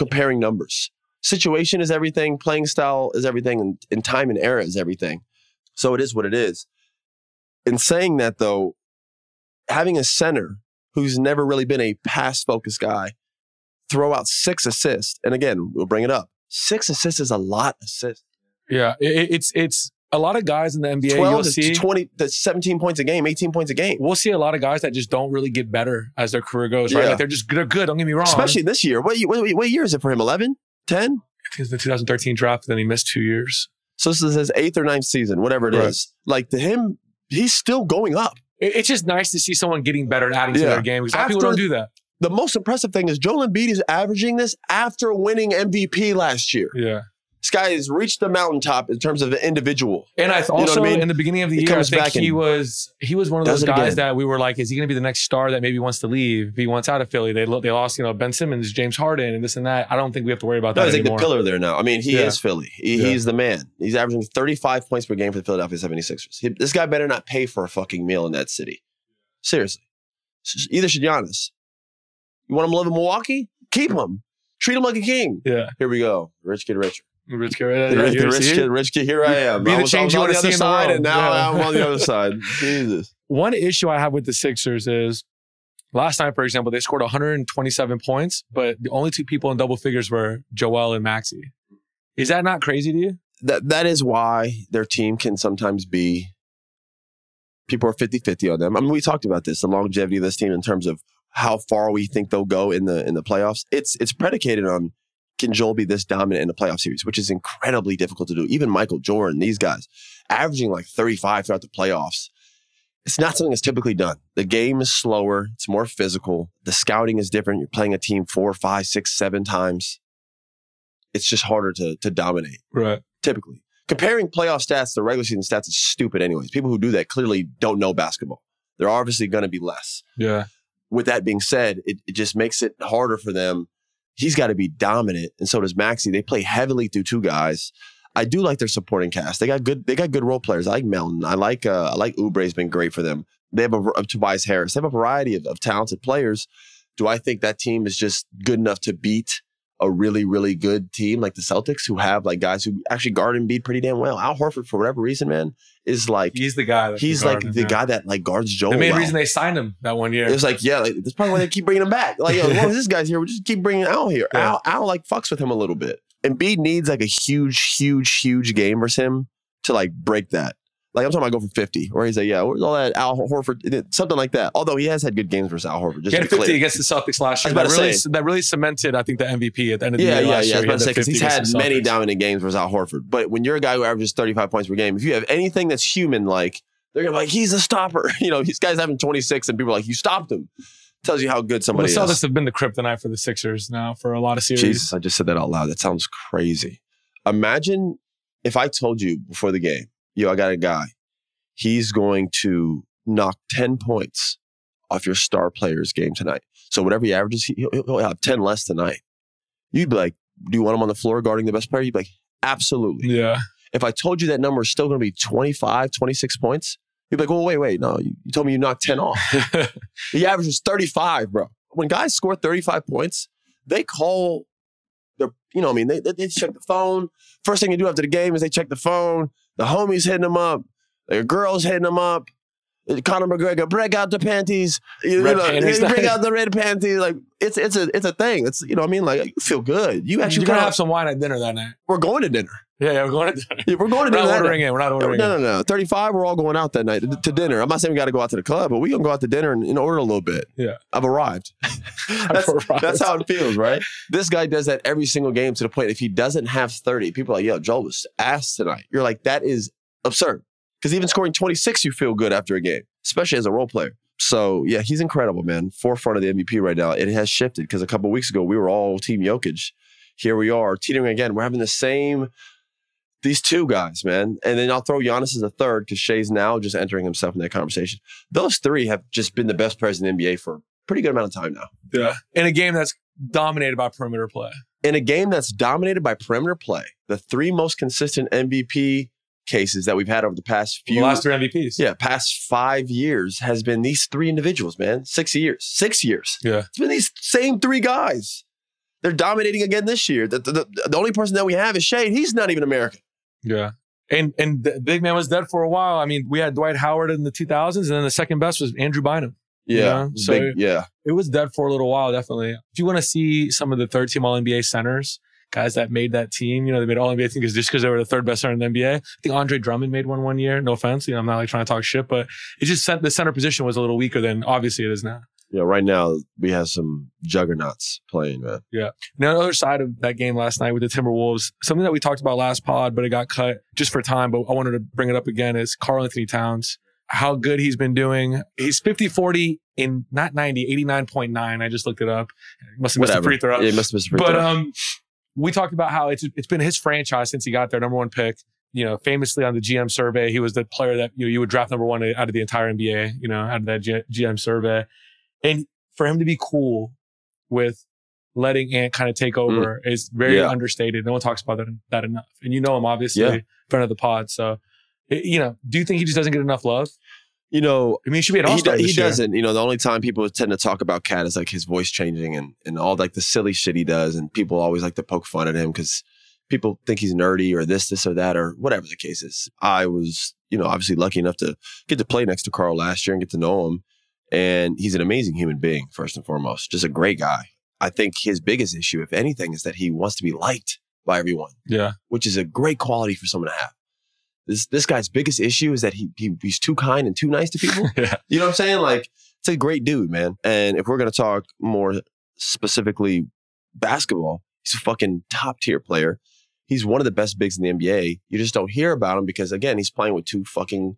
comparing numbers. Situation is everything. Playing style is everything, and, and time and era is everything. So it is what it is. In saying that, though, having a center who's never really been a pass focused guy throw out six assists, and again, we'll bring it up. Six assists is a lot of assists. Yeah, it, it's it's a lot of guys in the NBA. 12 You'll to see 20 to 17 points a game, 18 points a game. we'll see a lot of guys that just don't really get better as their career goes. Right, Yeah. like they're just they're good. Don't get me wrong. Especially this year. What, what, what year is it for him? 11? 10? I think it's the 2013 draft. And then he missed two years. So this is his eighth or ninth season, whatever it is. Right. Like to him, he's still going up. It- it's just nice to see someone getting better and adding to their game because a lot of people don't do that. The most impressive thing is Joel Embiid is averaging this after winning MVP last year. Yeah. This guy has reached the mountaintop in terms of an individual. And I what also I mean? in the beginning of the He year, I think he was he was one of those guys that we were like, is he going to be the next star that maybe wants to leave? If he wants out of Philly, they they lost you know Ben Simmons, James Harden, and this and that. I don't think we have to worry about No, that he's like the pillar there now. I mean, he Yeah. is Philly. He, Yeah. He's the man. He's averaging 35 points per game for the Philadelphia 76ers. He- this guy better not pay for a fucking meal in that city. Seriously. Either should Giannis. You want him to live in Milwaukee? Keep him. Treat him like a king. Yeah, Here we go. Rich kid richer. Rich kid, right? The, the rich kid, rich kid. Here I am. Be the I was, I change was you on the other the side, and now Yeah. I'm on the other (laughs) side. Jesus. One issue I have with the Sixers is last night, for example, they scored 127 points, but the only two people in double figures were Joel and Maxey. Is that not crazy to you? That that is why their team can sometimes be. People are 50-50 on them. I mean, we talked about this, the longevity of this team in terms of how far we think they'll go in the in the playoffs. It's it's predicated on can Joel be this dominant in a playoff series, which is incredibly difficult to do. Even Michael Jordan, these guys, averaging like 35 throughout the playoffs. It's not something that's typically done. The game is slower, it's more physical. The scouting is different. You're playing a team four, five, six, seven times. It's just harder to to dominate Right. typically. Comparing playoff stats to regular season stats is stupid, anyways. People who do that clearly don't know basketball. They're obviously going to be less. Yeah. With that being said, it, it just makes it harder for them. He's got to be dominant, and so does Maxey. They play heavily through two guys. I do like their supporting cast. They got good. They got good role players. I like Melton. I like. Uh, I like Oubre's been great for them. They have a uh, Tobias Harris. They have a variety of, of talented players. Do I think that team is just good enough to beat a really, really good team like the Celtics, who have like guys who actually guard and beat pretty damn well. Al Horford, for whatever reason, man, is like He's the guy. That he's like him, the guy that like guards Joel. The main well. reason they signed him that one year. It was like, yeah, like, that's probably why they keep bringing him back. Like, yo, as long as this guy's here, we just keep bringing Al here. Yeah. Al, Al like fucks with him a little bit. And Embiid needs like a huge, huge, huge game versus him to like break that. Like I'm talking about go for 50, where he's like, yeah, where's all that Al Horford, something like that. Although he has had good games versus Al Horford. Just he had 50 clear. against the Celtics last year. That really, say. that really cemented, I think, the MVP at the end of the Yeah, year yeah, last yeah. I was about to say he's had many dominant games versus Al Horford. But when you're a guy who averages 35 points per game, if you have anything that's human, like they're gonna be like, he's a stopper. (laughs) You know, these guys having 26 and people are like, you stopped him. Tells you how good somebody The somebody Celtics is. have been the kryptonite for the Sixers now for a lot of series. Jesus, I just said that out loud. That sounds crazy. Imagine if I told you before the game, yo, I got a guy. He's going to knock 10 points off your star player's game tonight. So whatever he averages, he- he'll, he'll have 10 less tonight. You'd be like, do you want him on the floor guarding the best player? You'd be like, absolutely. Yeah. If I told you that number is still going to be 25, 26 points, you'd be like, well, wait, wait, no, you, you told me you knocked 10 off. (laughs) The average is 35, bro. When guys score 35 points, they call their, you know, I mean, they, they, they check the phone. First thing they do after the game is they check the phone. The homies hitting them up. The girls hitting them up. Conor McGregor, break out the panties. You, Red know, panties. (laughs) break out the red (laughs) panties. Like it's it's a it's a thing. It's you know what I mean. Like you feel good. You actually You're gonna have some wine at dinner that night. we're going to dinner. Yeah, yeah, we're going to dinner. Yeah, we're going to We're dinner. not ordering night. in. We're not ordering no, in. no, no. 35, we're all going out that night to, dinner. I'm not saying we got to go out to the club, but we going to go out to dinner and, and order a little bit. Yeah. I've arrived. (laughs) (laughs) that's, arrived. that's how it feels, right? This guy does that every single game to the point if he doesn't have 30, people are like, yo, Joel was ass tonight. You're like, that is absurd. Because even scoring 26, you feel good after a game, especially as a role player. So, yeah, he's incredible, man. Forefront of the MVP right now. It has shifted because a couple weeks ago, we were all Team Jokic. Here we are, teetering again. We're having the same, these two guys, man. And then I'll throw Giannis as a third because Shai's now just entering himself in that conversation. Those three have just been the best players in the NBA for a pretty good amount of time now. Yeah. In a game that's dominated by perimeter play. in a game that's dominated by perimeter play, the three most consistent MVP cases that we've had over the past The few last three MVPs. yeah, past five years has been these three individuals, man. Six years. Six years. Yeah. It's been these same three guys. They're dominating again this year. The, the, the, the only person that we have is Shade. He's not even American. Yeah. And and the big man was dead for a while. I mean, we had Dwight Howard in the 2000s, and then the second best was Andrew Bynum. Yeah, so- Big, yeah. It was dead for a little while, definitely. If you want to see some of the third team All NBA centers, guys that made that team, you know, they made All NBA team because just because they were the third best center in the NBA. I think Andre Drummond made one one year. No offense, you know, I'm not like trying to talk shit, but it just sent the center position was a little weaker than obviously it is now. Yeah, right now we have some juggernauts playing, man. Yeah. And the other side of that game last night with the Timberwolves, something that we talked about last pod, but it got cut just for time. But I wanted to bring it up again is Karl-Anthony Towns, how good he's been doing. He's 50 40 in not 90, 89.9. I just looked it up. Must have missed a free throw. Yeah, must have missed a free but throw. um, we talked about how it's it's been his franchise since he got there, number one pick. You know, famously on the GM survey, he was the player that you know, you would draft number one out of the entire NBA. You know, out of that G- GM survey, and for him to be cool with letting Ant kind of take over is very Mm. Yeah. understated. No one talks about that that enough, and you know him obviously, Yeah. friend of the pod. So, it- you know, do you think he just doesn't get enough love? you know, I mean, he should be an he, all-star he year. doesn't. You know, the only time people tend to talk about KAT is like his voice changing and and all like the silly shit he does, and people always like to poke fun at him because people think he's nerdy or this, this or that or whatever the case is. I was, you know, obviously lucky enough to get to play next to Karl last year and get to know him, and he's an amazing human being first and foremost, just a great guy. I think his biggest issue, if anything, is that he wants to be liked by everyone Yeah, which is a great quality for someone to have. This this guy's biggest issue is that he, he he's too kind and too nice to people. (laughs) yeah, you know what I'm saying? Like it's a great dude, man. And if we're gonna talk more specifically basketball, he's a fucking top tier player. He's one of the best bigs in the NBA. You just don't hear about him because again, he's playing with two fucking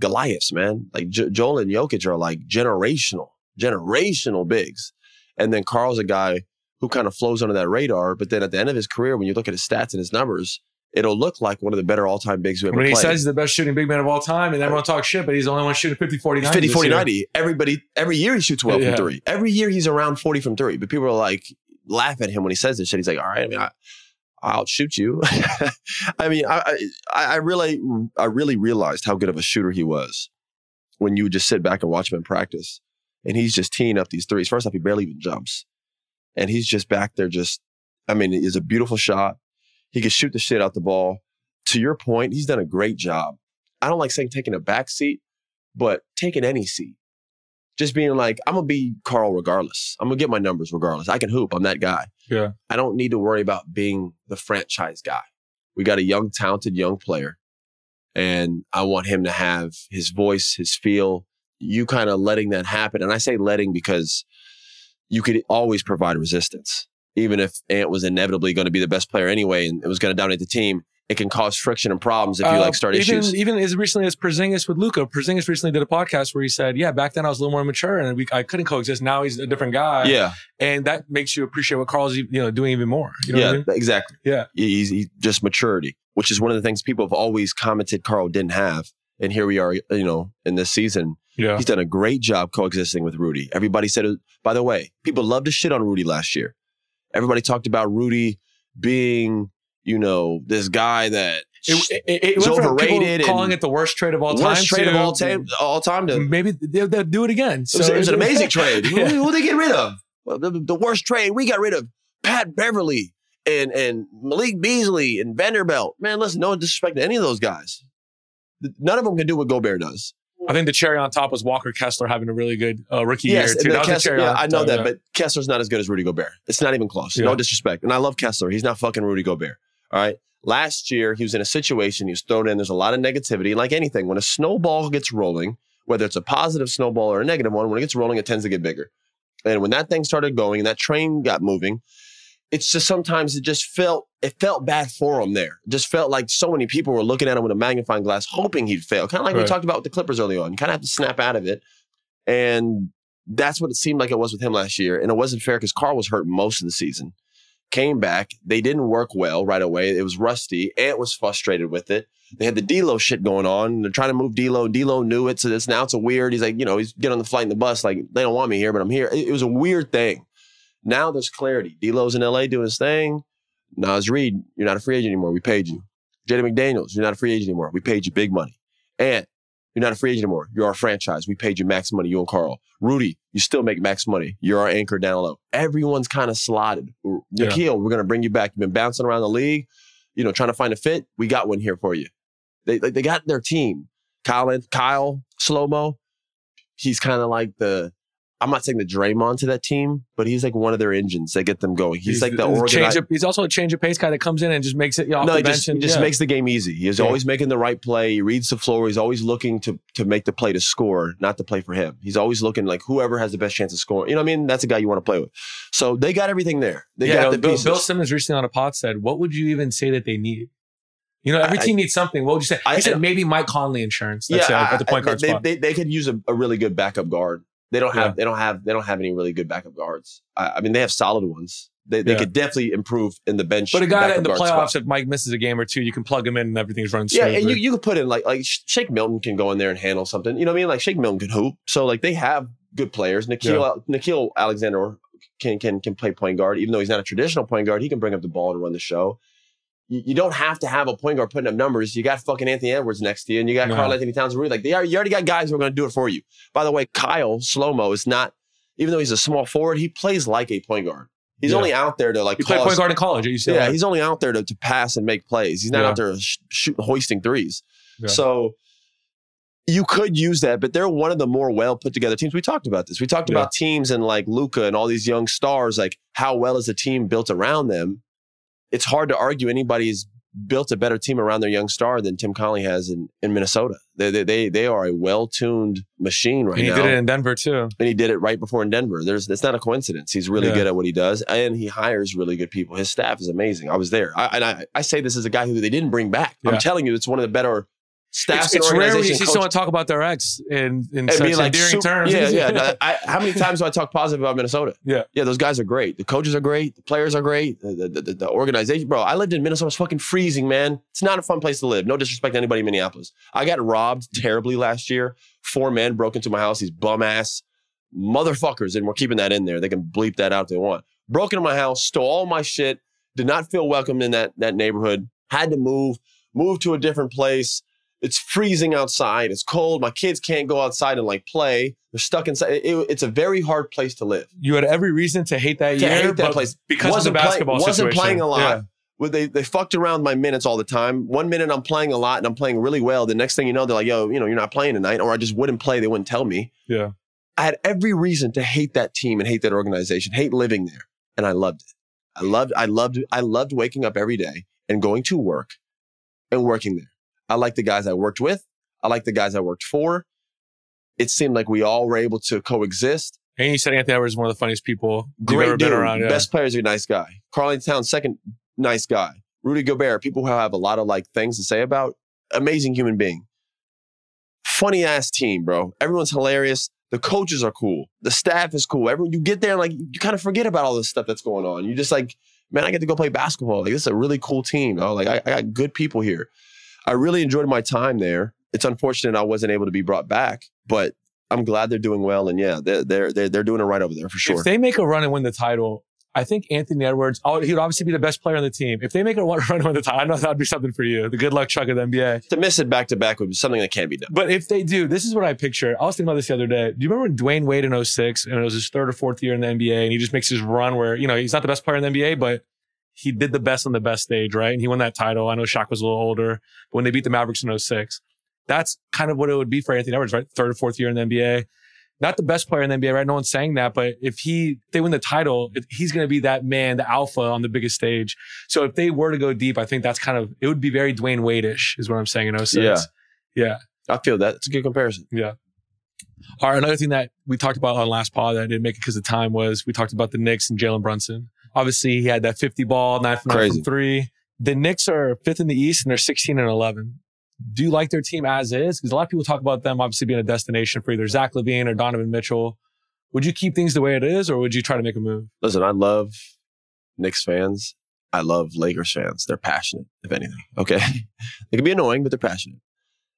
Goliaths, man. Like J- Joel and Jokic are like generational, generational bigs. And then Karl's a guy who kind of flows under that radar. But then at the end of his career, when you look at his stats and his numbers, it'll look like one of the better all time bigs who ever when he played. says he's the best shooting big man of all time, and everyone talks shit, but he's the only one shooting 50, 40, 90. 50 40 90. Everybody, every year he shoots well Yeah. from three. Every year he's around 40 from three. But people are like, laugh at him when he says this shit. He's like, all right, I mean, I, I'll shoot you. (laughs) I mean, I, I, I really, I really realized how good of a shooter he was when you would just sit back and watch him in practice. And he's just teeing up these threes. First off, he barely even jumps. And he's just back there just, I mean, it's a beautiful shot. He can shoot the shit out the ball. To your point, he's done a great job. I don't like saying taking a back seat, but taking any seat. Just being like, I'm gonna be Karl regardless. I'm gonna get my numbers regardless. I can hoop. I'm that guy. Yeah. I don't need to worry about being the franchise guy. We got a young, talented young player, and I want him to have his voice, his feel. You kind of letting that happen, and I say letting because you could always provide resistance, even if Ant was inevitably going to be the best player anyway, and it was going to dominate the team. It can cause friction and problems if you Uh, like start even, issues. Even as recently as Porzingis with Luka, Porzingis recently did a podcast where he said, "Yeah, back then I was a little more mature and we, I couldn't coexist. Now he's a different guy, Yeah, and that makes you appreciate what Karl's you know doing even more. You know yeah, what I mean? exactly. Yeah. He's, he's just maturity, which is one of the things people have always commented Carl didn't have, and here we are, you know, in this season. Yeah, He's done a great job coexisting with Rudy. Everybody said, by the way, people loved to shit on Rudy last year. Everybody talked about Rudy being, you know, this guy that it, it, it, it He's went from people overrated calling it the worst trade of all time. worst trade to of all time, all time to Maybe they'll, they'll do it again. It was, it was an amazing trade. (laughs) Who, Yeah. who they get rid of? Well, the, the worst trade we got rid of Pat Beverley and and Malik Beasley and Vanderbilt. Man, listen, no disrespect to any of those guys. None of them can do what Gobert does. I think the cherry on top was Walker Kessler having a really good uh, rookie Yes, year too. That Kessler, yeah, I know that, yeah. but Kessler's not as good as Rudy Gobert. It's not even close. Yeah. No disrespect, and I love Kessler. He's not fucking Rudy Gobert. All right, Last year, he was in a situation, he was thrown in, there's a lot of negativity. Like anything, when a snowball gets rolling, whether it's a positive snowball or a negative one, when it gets rolling, it tends to get bigger. And when that thing started going and that train got moving, it's just sometimes it just felt it felt bad for him there. It just felt like so many people were looking at him with a magnifying glass, hoping he'd fail. Kind of like Right. we talked about with the Clippers early on. You kind of have to snap out of it. And that's what it seemed like it was with him last year. And it wasn't fair because Karl was hurt most of the season. Came back. They didn't work well right away. It was rusty. Ant was frustrated with it. They had the D'Lo shit going on. They're trying to move D'Lo. D'Lo knew it. So this now it's a weird. He's like, you know, he's getting on the flight in the bus. Like they don't want me here, but I'm here. It, it was a weird thing. Now there's clarity. D'Lo's in LA doing his thing. Naz Reid, you're not a free agent anymore. We paid you. Jaden McDaniels, you're not a free agent anymore. We paid you big money. And you're not a free agent anymore. You're our franchise. We paid you max money, you and Karl. Rudy, you still make max money. You're our anchor down low. Everyone's kind of slotted. Yeah. Nickeil, we're going to bring you back. You've been bouncing around the league, you know, trying to find a fit. We got one here for you. They, they, they got their team. Kyle, Kyle Slow-Mo, he's kind of like the, I'm not saying the Draymond to that team, but he's like one of their engines that get them going. He's, like the he's, organi- change of, he's also a change of pace guy that comes in and just makes it off no, the he just, he just yeah. makes the game easy. He's Yeah. always making the right play. He reads the floor. He's always looking to to make the play to score, not to play for him. He's always looking like whoever has the best chance of scoring. You know what I mean? That's a guy you want to play with. So they got everything there. They yeah, got the Bill, pieces. Bill Simmons recently on a pod said, "What would you even say that they need?" You know, every I- team needs something. What would you say? I- he said maybe Mike Conley insurance. That's yeah, it, at the point I- guard they, spot. They, they could use a, a really good backup guard. They don't have Yeah. they don't have they don't have any really good backup guards. I, I mean, they have solid ones. They, they Yeah. could definitely improve in the bench. but a guy in the playoffs, spot. if Mike misses a game or two, you can plug him in and everything's running Yeah, smoothly. and you, you could put in like like Shake Milton can go in there and handle something. You know what I mean? Like Shake Milton can hoop. So like they have good players. Nickeil Nickeil Alexander can can can play point guard, even though he's not a traditional point guard. He can bring up the ball and run the show. You, you don't have to have a point guard putting up numbers. You got fucking Anthony Edwards next to you, and you got No. Karl-Anthony Towns. Really, like they are. You already got guys who are going to do it for you. By the way, Kyle Slow Mo is not. Even though he's a small forward, he plays like a point guard. He's Yeah. only out there to like he played point guard in college at UCLA. yeah, he's only out there to, to pass and make plays. He's not Yeah. out there sh- shoot, hoisting threes. Yeah. So you could use that, but they're one of the more well put together teams. We talked about this. We talked Yeah. about teams and like Luka and all these young stars. Like how well is the team built around them? It's hard to argue anybody's built a better team around their young star than Tim Connelly has in, in Minnesota. They, they they are a well tuned machine right and he now did it in Denver too. and he did it right before in Denver. There's it's not a coincidence. He's really Yeah. good at what he does, and he hires really good people. His staff is amazing. I was there, I, and I, I say this as a guy who they didn't bring back. Yeah. I'm telling you, it's one of the better staffs. It's, it's rare when you see coach- someone talk about their ex in, in such like endearing super- terms. Yeah, yeah. (laughs) I, how many times do I talk positive about Minnesota? Yeah. yeah. Those guys are great. The coaches are great. The players are great. The, the, the, the organization, bro. I lived in Minnesota. It's fucking freezing, man. It's not a fun place to live. No disrespect to anybody in Minneapolis. I got robbed terribly last year. Four men broke into my house. These bum ass motherfuckers, and we're keeping that in there. They can bleep that out if they want. Broke into my house, stole all my shit. Did not feel welcome in that that neighborhood. Had to move. Move to a different place. It's freezing outside. It's cold. My kids can't go outside and like play. They're stuck inside. It- it's a very hard place to live. You had every reason to hate that To year, hate that place. because Wasn't of the play- basketball wasn't situation. playing a lot. Yeah. Well, they they fucked around my minutes all the time. One minute I'm playing a lot and I'm playing really well. The next thing you know, they're like, "Yo, you know, you're not playing tonight," or I just wouldn't play. They wouldn't tell me. Yeah. I had every reason to hate that team and hate that organization, hate living there, and I loved it. I loved, I loved, I loved waking up every day and going to work and working there. I like the guys I worked with. I like the guys I worked for. It seemed like we all were able to coexist. And you said Anthony Edwards is one of the funniest people you've Great ever dude. been around. Yeah. Best players, are a nice guy. Karl-Anthony Towns, second nice guy. Rudy Gobert, people who have a lot of like things to say about. Amazing human being. Funny ass team, bro. Everyone's hilarious. The coaches are cool. The staff is cool. Everyone, you get there and like you kind of forget about all this stuff that's going on. You just like, man, I get to go play basketball. Like this is a really cool team. Oh, like I, I got good people here. I really enjoyed my time there. It's unfortunate I wasn't able to be brought back, but I'm glad they're doing well. And yeah, they're they're they're, they're doing it right over there for sure. If they make a run and win the title, I think Anthony Edwards, oh, he would obviously be the best player on the team. If they make a (laughs) run and win the title, I know that would be something for you. The good luck truck of the NBA. to miss it back to back would be something that can't be done. But if they do, this is what I picture. I was thinking about this the other day. Do you remember when Dwyane Wade in 06 and it was his third or fourth year in the NBA and he just makes his run where, you know, he's not the best player in the NBA, but he did the best on the best stage, right? And he won that title. I know Shaq was a little older, but when they beat the Mavericks in 06, that's kind of what it would be for Anthony Edwards, right? Third or fourth year in the NBA. not the best player in the NBA, right? No one's saying that, but if he they win the title, he's going to be that man, the alpha on the biggest stage. So if they were to go deep, I think that's kind of it would be very Dwyane Wade-ish, is what I'm saying in 06. Yeah. Yeah. I feel that. It's a good comparison. Yeah. All right. Another thing that we talked about on last pod that I didn't make it because of time was we talked about the Knicks and Jalen Brunson. Obviously, he had that 50 ball, nine from, nine from three. The Knicks are fifth in the East and they're 16 and 11. Do you like their team as is? Because a lot of people talk about them obviously being a destination for either Zach LaVine or Donovan Mitchell. Would you keep things the way it is, or would you try to make a move? Listen, I love Knicks fans. I love Lakers fans. They're passionate, if anything. Okay. (laughs) they can be annoying, but they're passionate.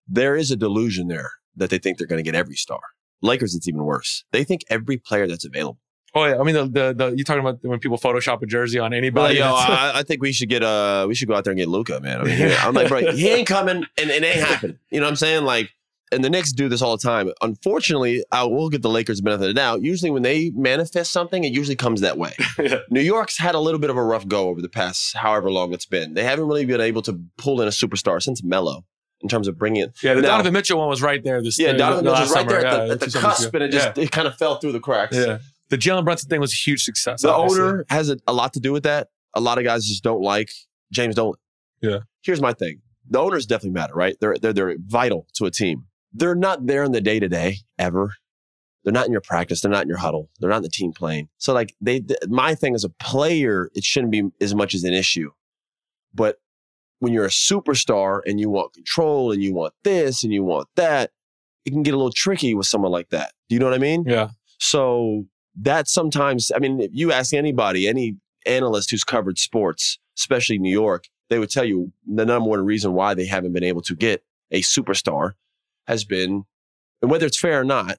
There is a delusion there that they think they're going to get every star. Lakers, it's even worse. They think every player that's available. Oh yeah, I mean the the, the you talking about when people Photoshop a jersey on anybody? yo, I, I think we should get uh we should go out there and get Luka, man. I mean, he- (laughs) I'm like, bro, he ain't coming, and it ain't happening. You know what I'm saying? Like, and the Knicks do this all the time. Unfortunately, I will give the Lakers the benefit of the doubt. Usually, when they manifest something, it usually comes that way. (laughs) Yeah. New York's had a little bit of a rough go over the past however long it's been. They haven't really been able to pull in a superstar since Melo in terms of bringing it. yeah, the Now- Donovan Mitchell one was right there. This Yeah, the- Donovan the Mitchell's last right there summer. at the, Yeah, at the cusp, ago. and it just it kind of fell through the cracks. yeah. The Jalen Brunson thing was a huge success. The obviously. owner has a, a lot to do with that. A lot of guys just don't like James Dolan. Yeah. Here's my thing. The owners definitely matter, right? They're they're they're vital to a team. They're not there in the day to day ever. They're not in your practice. They're not in your huddle. They're not in the team playing. So like they, th- my thing as a player, it shouldn't be as much as an issue. But when you're a superstar and you want control and you want this and you want that, it can get a little tricky with someone like that. Do you know what I mean? Yeah. So that sometimes, I mean, if you ask anybody, any analyst who's covered sports, especially New York, they would tell you the number one reason why they haven't been able to get a superstar has been, and whether it's fair or not,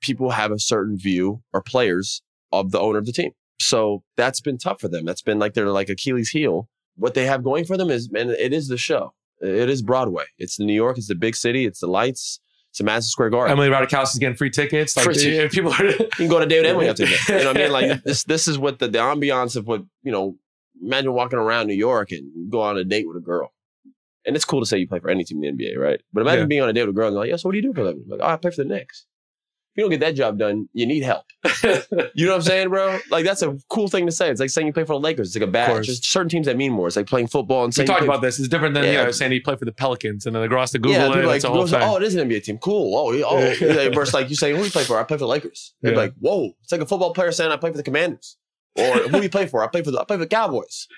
people have a certain view or players of the owner of the team. So that's been tough for them. That's been like their like Achilles heel. What they have going for them is, man, it is the show. It is Broadway. It's New York. It's the big city. It's the lights. It's the Madison Square Garden. Emily Ratajkowski's getting free tickets. Like Free tickets. people are. (laughs) You can go to David Emily after that. You know what I mean? Like (laughs) this, this is what the, the ambiance of what, you know, imagine walking around New York and go on a date with a girl. And it's cool to say you play for any team in the NBA, right? But imagine Yeah. being on a date with a girl and they're like, yeah, so what do you do for a living? Like, oh, I play for the Knicks. You don't get that job done, you need help. (laughs) You know what I'm saying, bro? Like that's a cool thing to say. It's like saying you play for the Lakers. It's like a badge. course. There's certain teams that mean more. It's like playing football and we saying talked you about this. It's different than Yeah. you know, saying you play for the Pelicans and then the has to Google yeah, it. like, It's a whole thing. oh, it is an NBA team. Cool. Oh, yeah, oh. (laughs) Yeah. Versus like you saying, who do you play for? I play for the Lakers. They're Yeah. like, whoa, it's like a football player saying I play for the Commanders. Or who do you play for? I play for the I play for the Cowboys.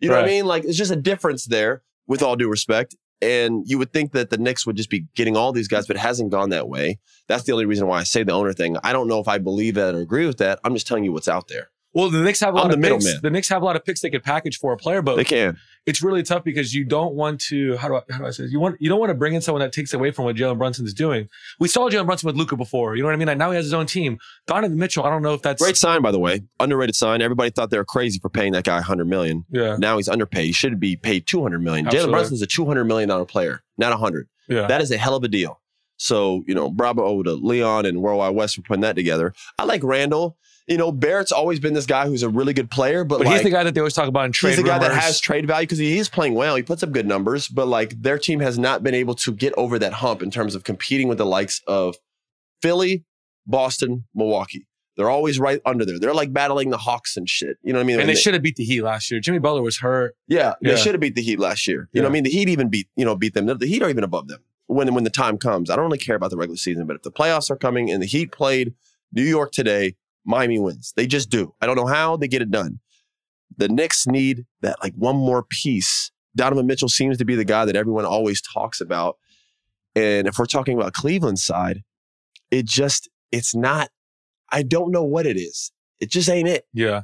You know what I mean? Like it's just a difference there, with all due respect. And you would think that the Knicks would just be getting all these guys, but it hasn't gone that way. That's the only reason why I say the owner thing. I don't know if I believe that or agree with that. I'm just telling you what's out there. Well, the Knicks have a I'm lot the of picks. middleman. The Knicks have a lot of picks they could package for a player, but They can. it's really tough because you don't want to how do I how do I say this? You want you don't want to bring in someone that takes away from what Jalen Brunson is doing. We saw Jalen Brunson with Luka before. You know what I mean? Like now he has his own team. Donovan Mitchell, I don't know if that's Great sign, by the way. Underrated sign. Everybody thought they were crazy for paying that guy 100 million. Yeah. Now he's underpaid. He should be paid 200 million. Jalen Absolutely. Brunson's a 200 million dollar player, not 100. Yeah. That is a hell of a deal. So, you know, bravo to Leon and World Wide Wes for putting that together. I like Randle. You know, Barrett's always been this guy who's a really good player, but, but like, he's the guy that they always talk about in trade he's the guy that has trade value because he is playing well. He puts up good numbers, but like their team has not been able to get over that hump in terms of competing with the likes of Philly, Boston, Milwaukee. They're always right under there. They're like battling the Hawks and shit. You know what I mean? and they should have beat the Heat last year. Jimmy Butler was hurt. Yeah, they Yeah. should have beat the Heat last year. You know what I mean? The Heat even beat, you know, beat them. The Heat are even above them when when the time comes. I don't really care about the regular season, but if the playoffs are coming and the Heat played New York today, Miami wins. They just do. I don't know how they get it done. The Knicks need that like one more piece. Donovan Mitchell seems to be the guy that everyone always talks about. And if we're talking about Cleveland's side, it just it's not I don't know what it is. It just ain't it. Yeah.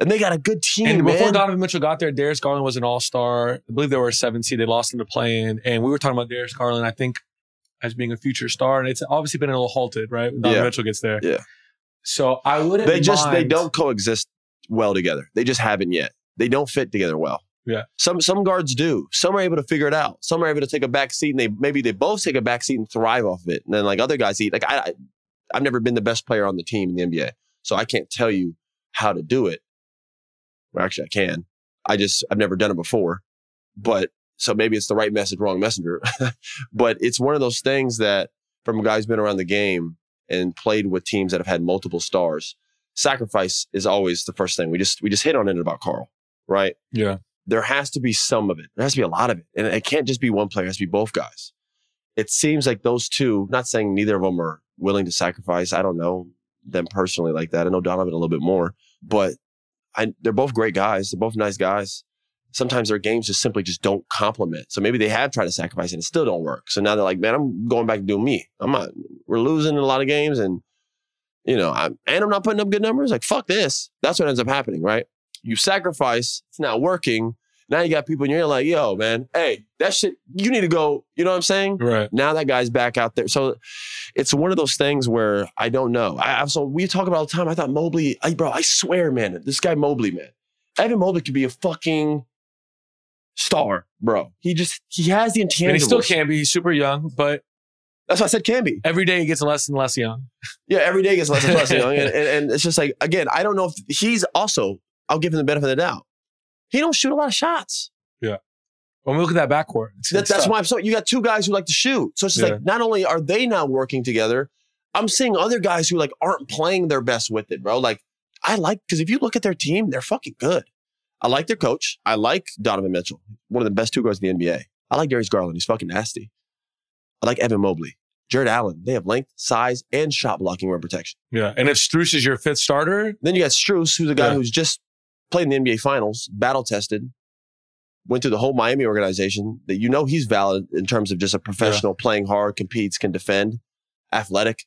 And they got a good team, And before man. Donovan Mitchell got there, Darius Garland was an all star. I believe they were a seven seed. They lost in the play in. And we were talking about Darius Garland, I think, as being a future star. And it's obviously been a little halted, right? When Donovan Yeah. Mitchell gets there. Yeah. So I wouldn't they just they don't coexist well together. They just haven't yet. They don't fit together well. Yeah. Some some guards do. Some are able to figure it out. Some are able to take a back seat and they maybe they both take a back seat and thrive off of it. And then like other guys eat. Like I, I I've never been the best player on the team in the NBA, so I can't tell you how to do it. Well, actually, I can. I just I've never done it before, but so maybe it's the right message, wrong messenger. (laughs) but it's one of those things that from a guy who's been around the game, and played with teams that have had multiple stars, sacrifice is always the first thing. We just we just hit on it about Karl, right? Yeah. There has to be some of it. There has to be a lot of it. And it can't just be one player, it has to be both guys. It seems like those two, not saying neither of them are willing to sacrifice. I don't know them personally like that. I know Donovan a little bit more, but I, they're both great guys. They're both nice guys. Sometimes their games just simply just don't complement. So maybe they have tried to sacrifice and it still don't work. So now they're like, man, I'm going back to doing me. I'm not, we're losing a lot of games and, you know, I'm, and I'm not putting up good numbers. Like, fuck this. That's what ends up happening, right? You sacrifice, it's not working. Now you got people in your ear like, yo, man, hey, that shit, you need to go. You know what I'm saying? Right. Now that guy's back out there. So it's one of those things where I don't know. I, so we talk about all the time. I thought Mobley, I, bro, I swear, man, this guy Mobley, man, Evan Mobley could be a fucking star, bro. He just, he has the intangibles. And he still can be. He's super young, but That's what I said can be. every day he gets less and less young. Yeah, every day gets less and less young. And, and, and it's just like, again, I don't know if he's also, I'll give him the benefit of the doubt. He don't shoot a lot of shots. Yeah. When we look at that backcourt, That, that's why I'm so, you got two guys who like to shoot. So it's just Yeah. like, not only are they not working together, I'm seeing other guys who like aren't playing their best with it, bro. Like, I like, because if you look at their team, they're fucking good. I like their coach. I like Donovan Mitchell, one of the best two guards in the NBA. I like Darius Garland. He's fucking nasty. I like Evan Mobley. Jarrett Allen. They have length, size, and shot blocking rim protection. Yeah. And if Strus is your fifth starter, Then you got Strus, who's a guy Yeah. who's just played in the NBA Finals, battle tested, went through the whole Miami organization. That you know he's valid in terms of just a professional, playing hard, competes, can defend, athletic,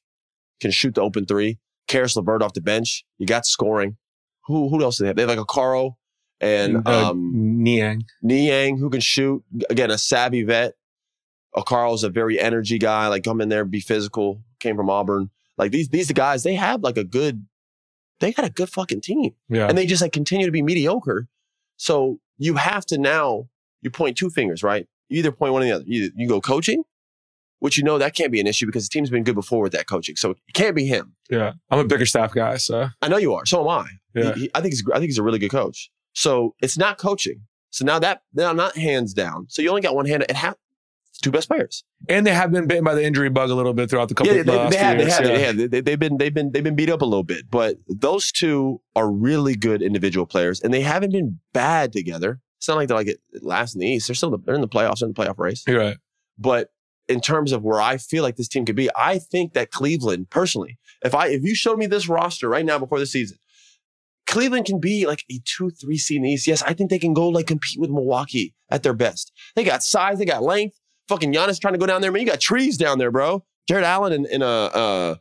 can shoot the open three. Caris LeVert off the bench. You got scoring. Who who else do they have? They have like a Caro and uh, um, Niang. Niang who can shoot. Again, a savvy vet. A Carl's a very energy guy. Like come in there, be physical. Came from Auburn. Like these these guys, they have like a good. They got a good fucking team Yeah. and they just like continue to be mediocre. So you have to now you point two fingers, right? You either point one or the other. You, you go coaching, which you know that can't be an issue because the team's been good before with that coaching. So it can't be him. yeah. I'm a Bickerstaff guy, so I know you are. So am I. Yeah. He- he- I think he's I think he's a really good coach. So it's not coaching. So now that now not hands down. So you only got one hand. It has two best players. and they have been bitten by the injury bug a little bit throughout the couple Yeah, of they, they have, they have, yeah. they have. They, they've been, they've been, they've been beat up a little bit, but those two are really good individual players, and they haven't been bad together. It's not like they're like it last in the East. They're still they're in the playoffs, they're in the playoff race. You're right. But in terms of where I feel like this team could be, I think that Cleveland, personally, if I if you showed me this roster right now before the season, Cleveland can be like a two, three seed in the East. Yes, I think they can go like compete with Milwaukee at their best. They got size, they got length. Fucking Giannis trying to go down there, man. You got trees down there, bro. Jarrett Allen and, and uh, uh,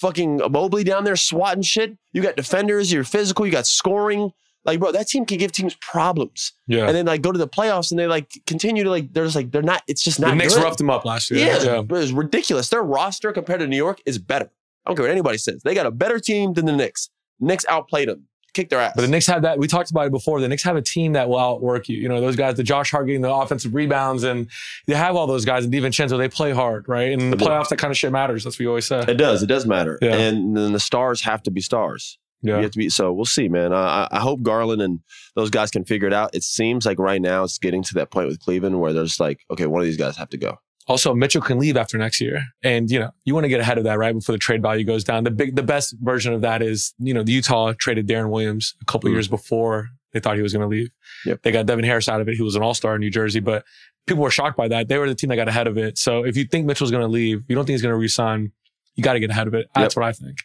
fucking Mobley down there swatting shit. You got defenders, you're physical, you got scoring. Like, bro, that team can give teams problems. Yeah. And then like go to the playoffs and they like continue to like, they're just like, they're not, it's just not the Knicks good. roughed them up last year. Yeah, Yeah. it's ridiculous. Their roster compared to New York is better. I don't care what anybody says. They got a better team than the Knicks. Knicks outplayed them, kicked their ass. But the Knicks have that. We talked about it before. The Knicks have a team that will outwork you. You know, those guys, the Josh Hart getting the offensive rebounds, and they have all those guys. And DiVincenzo, they play hard, right? And the playoffs, that kind of shit matters. That's what we always say. it does. It does matter. Yeah. And then the stars have to be stars. Yeah. You have to be. So we'll see, man. I, I- I hope Garland and those guys can figure it out. It seems like right now it's getting to that point with Cleveland where there's like, okay, one of these guys have to go. Also, Mitchell can leave after next year, and you know you want to get ahead of that, right? Before the trade value goes down. The big, the best version of that is you know the Utah traded Deron Williams a couple Mm. years before they thought he was going to leave. Yep. They got Devin Harris out of it. He was an All Star in New Jersey, but people were shocked by that. They were the team that got ahead of it. So if you think Mitchell's going to leave, you don't think he's going to resign. You got to get ahead of it. That's what I think.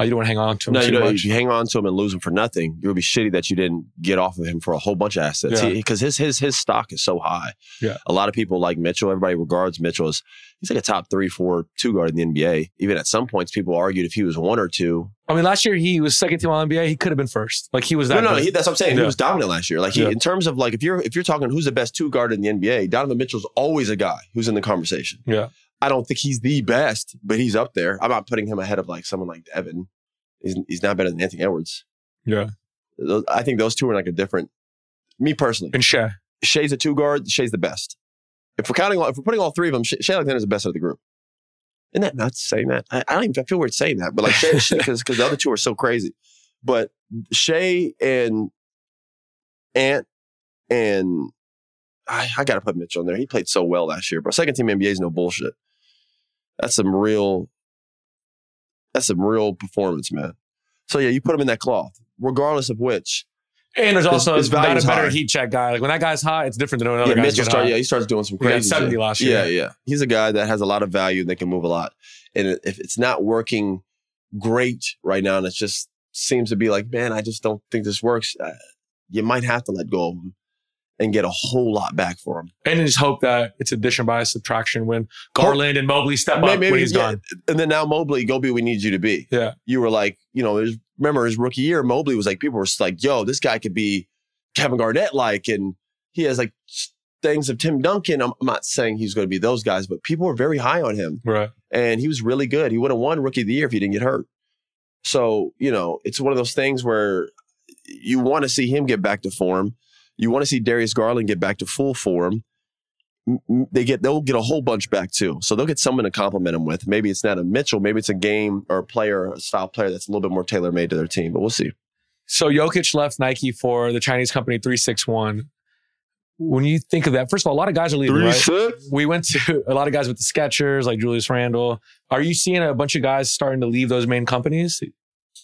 Uh, you don't want to hang on to him No, too you know, much. if you hang on to him and lose him for nothing, you'll be shitty that you didn't get off of him for a whole bunch of assets. Yeah. Because his his his stock is so high. Yeah. A lot of people like Mitchell. Everybody regards Mitchell as he's like a top three, four, two guard in the NBA. Even at some points, people argued if he was one or two. I mean, last year he was second team All NBA. He could have been first. Like he was No, that. no, good. he, that's what I'm saying. He was dominant last year. Like he, Yeah. in terms of like if you're if you're talking who's the best two guard in the NBA, Donovan Mitchell's always a guy who's in the conversation. Yeah. I don't think he's the best, but he's up there. I'm not putting him ahead of like someone like Devin. He's he's not better than Anthony Edwards. yeah. Those- I think those two are like a different. Me personally, And Shai. Shai's a two guard. Shai's the best. If we're counting, all, if we're putting all three of them, Shai Shai Alexander's the best of the group. Isn't that nuts saying that? I, I don't even I feel weird saying that, but like Shea, because (laughs) because the other two are so crazy. But Shea and Ant and I, I got to put Mitchell in there. He played so well last year, but second team NBA is no bullshit. That's some real. That's some real performance, man. So yeah, you put him in that cloth, regardless of which. And there's His- also his not a better high. heat check guy. Like when that guy's hot, it's different than when another yeah, guy's start, yeah, he starts doing some crazy. 70 shit. last year. Yeah, yeah. He's a guy that has a lot of value and they can move a lot. And if it's not working great right now, and it just seems to be like, man, I just don't think this works. Uh, you might have to let go of him and get a whole lot back for him. And just hope that it's addition by subtraction when Garland and Mobley step up Maybe- when he's yeah, gone. And then now Mobley, go be we need you to be. Yeah. You were like, you know, there's- remember his rookie year, Mobley was like, people were like, yo, this guy could be Kevin Garnett like, and he has like things of Tim Duncan. I'm, I'm not saying he's going to be those guys, but people were very high on him. Right. and he was really good. He would have won Rookie of the Year if he didn't get hurt. So you know, it's one of those things where you want to see him get back to form. You want to see Darius Garland get back to full form. M- m- They get they'll get a whole bunch back too. So they'll get someone to compliment him with. Maybe it's not a Mitchell. Maybe it's a game or a player, a style player that's a little bit more tailor made to their team. But we'll see. So Jokic left Nike for the Chinese company 361. When you think of that, first of all, a lot of guys are leaving, right? six. We went to a lot of guys with the Skechers, like Julius Randle. Are you seeing a bunch of guys starting to leave those main companies?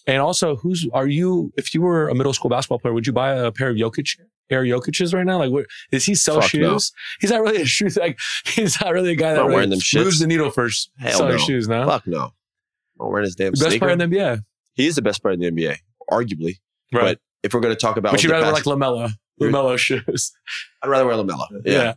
And also, who's are you? If you were a middle school basketball player, would you buy a pair of Jokic Air Jokic's right now? Like, what is he sell Fuck no. shoes? He's not really a shoe. Like, he's not really a guy that really wearing them moves shits. the needle for Hell selling no. shoes. No, Fuck no. I'm wearing his damn the best sneaker. player in the NBA. he is the best player in the NBA, arguably. Right. But if we're going to talk about, Would you rather best- like LaMelo? LaMelo (laughs) shoes. I'd rather wear LaMelo. Yeah. yeah.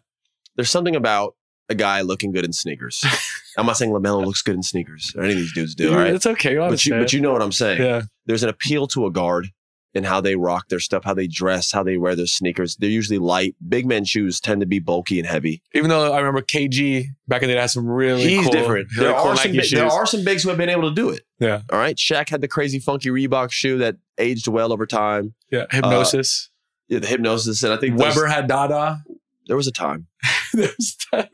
there's something about a guy looking good in sneakers. (laughs) I'm not saying LaMelo looks good in sneakers or any of these dudes do, all right? It's okay. You But you, but you know what I'm saying. yeah. There's an appeal to a guard and how they rock their stuff, how they dress, how they wear their sneakers. They're usually light. Big men shoes tend to be bulky and heavy. Even though I remember KG back in the day had some really He's cool, different. really There cool are some there are some bigs who have been able to do it. Yeah. All right. Shaq had the crazy funky Reebok shoe that aged well over time. yeah, uh, hypnosis. Yeah, the hypnosis, and I think those- Webber had Dada. there was a time. (laughs) There's that-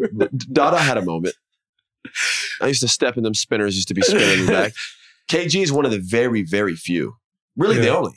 Dada had a moment. I used to step in them spinners, used to be spinning back. (laughs) KG is one of the very, very few. Really the only.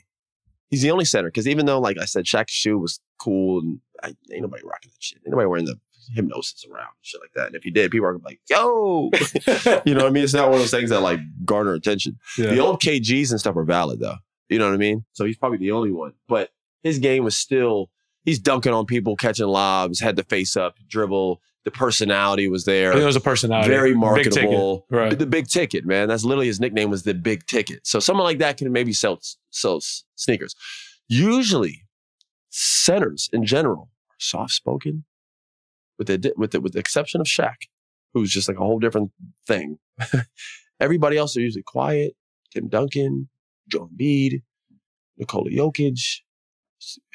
He's the only center. Because even though, like I said, Shaq's shoe was cool and I, ain't nobody rocking that shit. Ain't nobody wearing the hypnosis around and shit like that. And if he did, people are like, yo. (laughs) (laughs) you know what I mean? It's not one of those things that like garner attention. Yeah. The old KGs and stuff are valid though. You know what I mean? So he's probably the only one. But his game was still, he's dunking on people, catching lobs, had to face up, dribble. The personality was there. I think it was a personality. very Big marketable. Right. The big ticket, man. That's literally his nickname was the big ticket. So someone like that can maybe sell sell sneakers. Usually, centers in general are soft spoken, with the with the with the exception of Shaq, who's just like a whole different thing. (laughs) Everybody else are usually quiet. Tim Duncan, Joe Embiid, Nikola Jokic,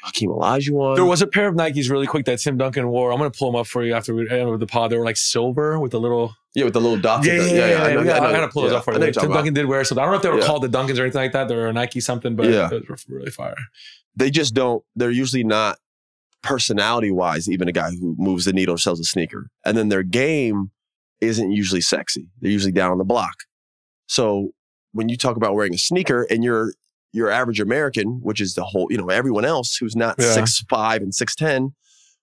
Hakeem Olajuwon. There was a pair of Nikes really quick that Tim Duncan wore. I'm gonna pull them up for you after we end with the pod. They were like silver with the little. yeah, with the little dots. Yeah, yeah, yeah. yeah, I know- I gotta pull those up for you. Tim. Duncan did wear something. I don't know if they were called the Duncans or anything like that. They were a Nike something, but Yeah. those were really fire. they just don't they're usually not personality wise even a guy who moves the needle or sells a sneaker and then their game isn't usually sexy they're usually down on the block so when you talk about wearing a sneaker and you're your average american which is the whole you know everyone else who's not Yeah. six five and six ten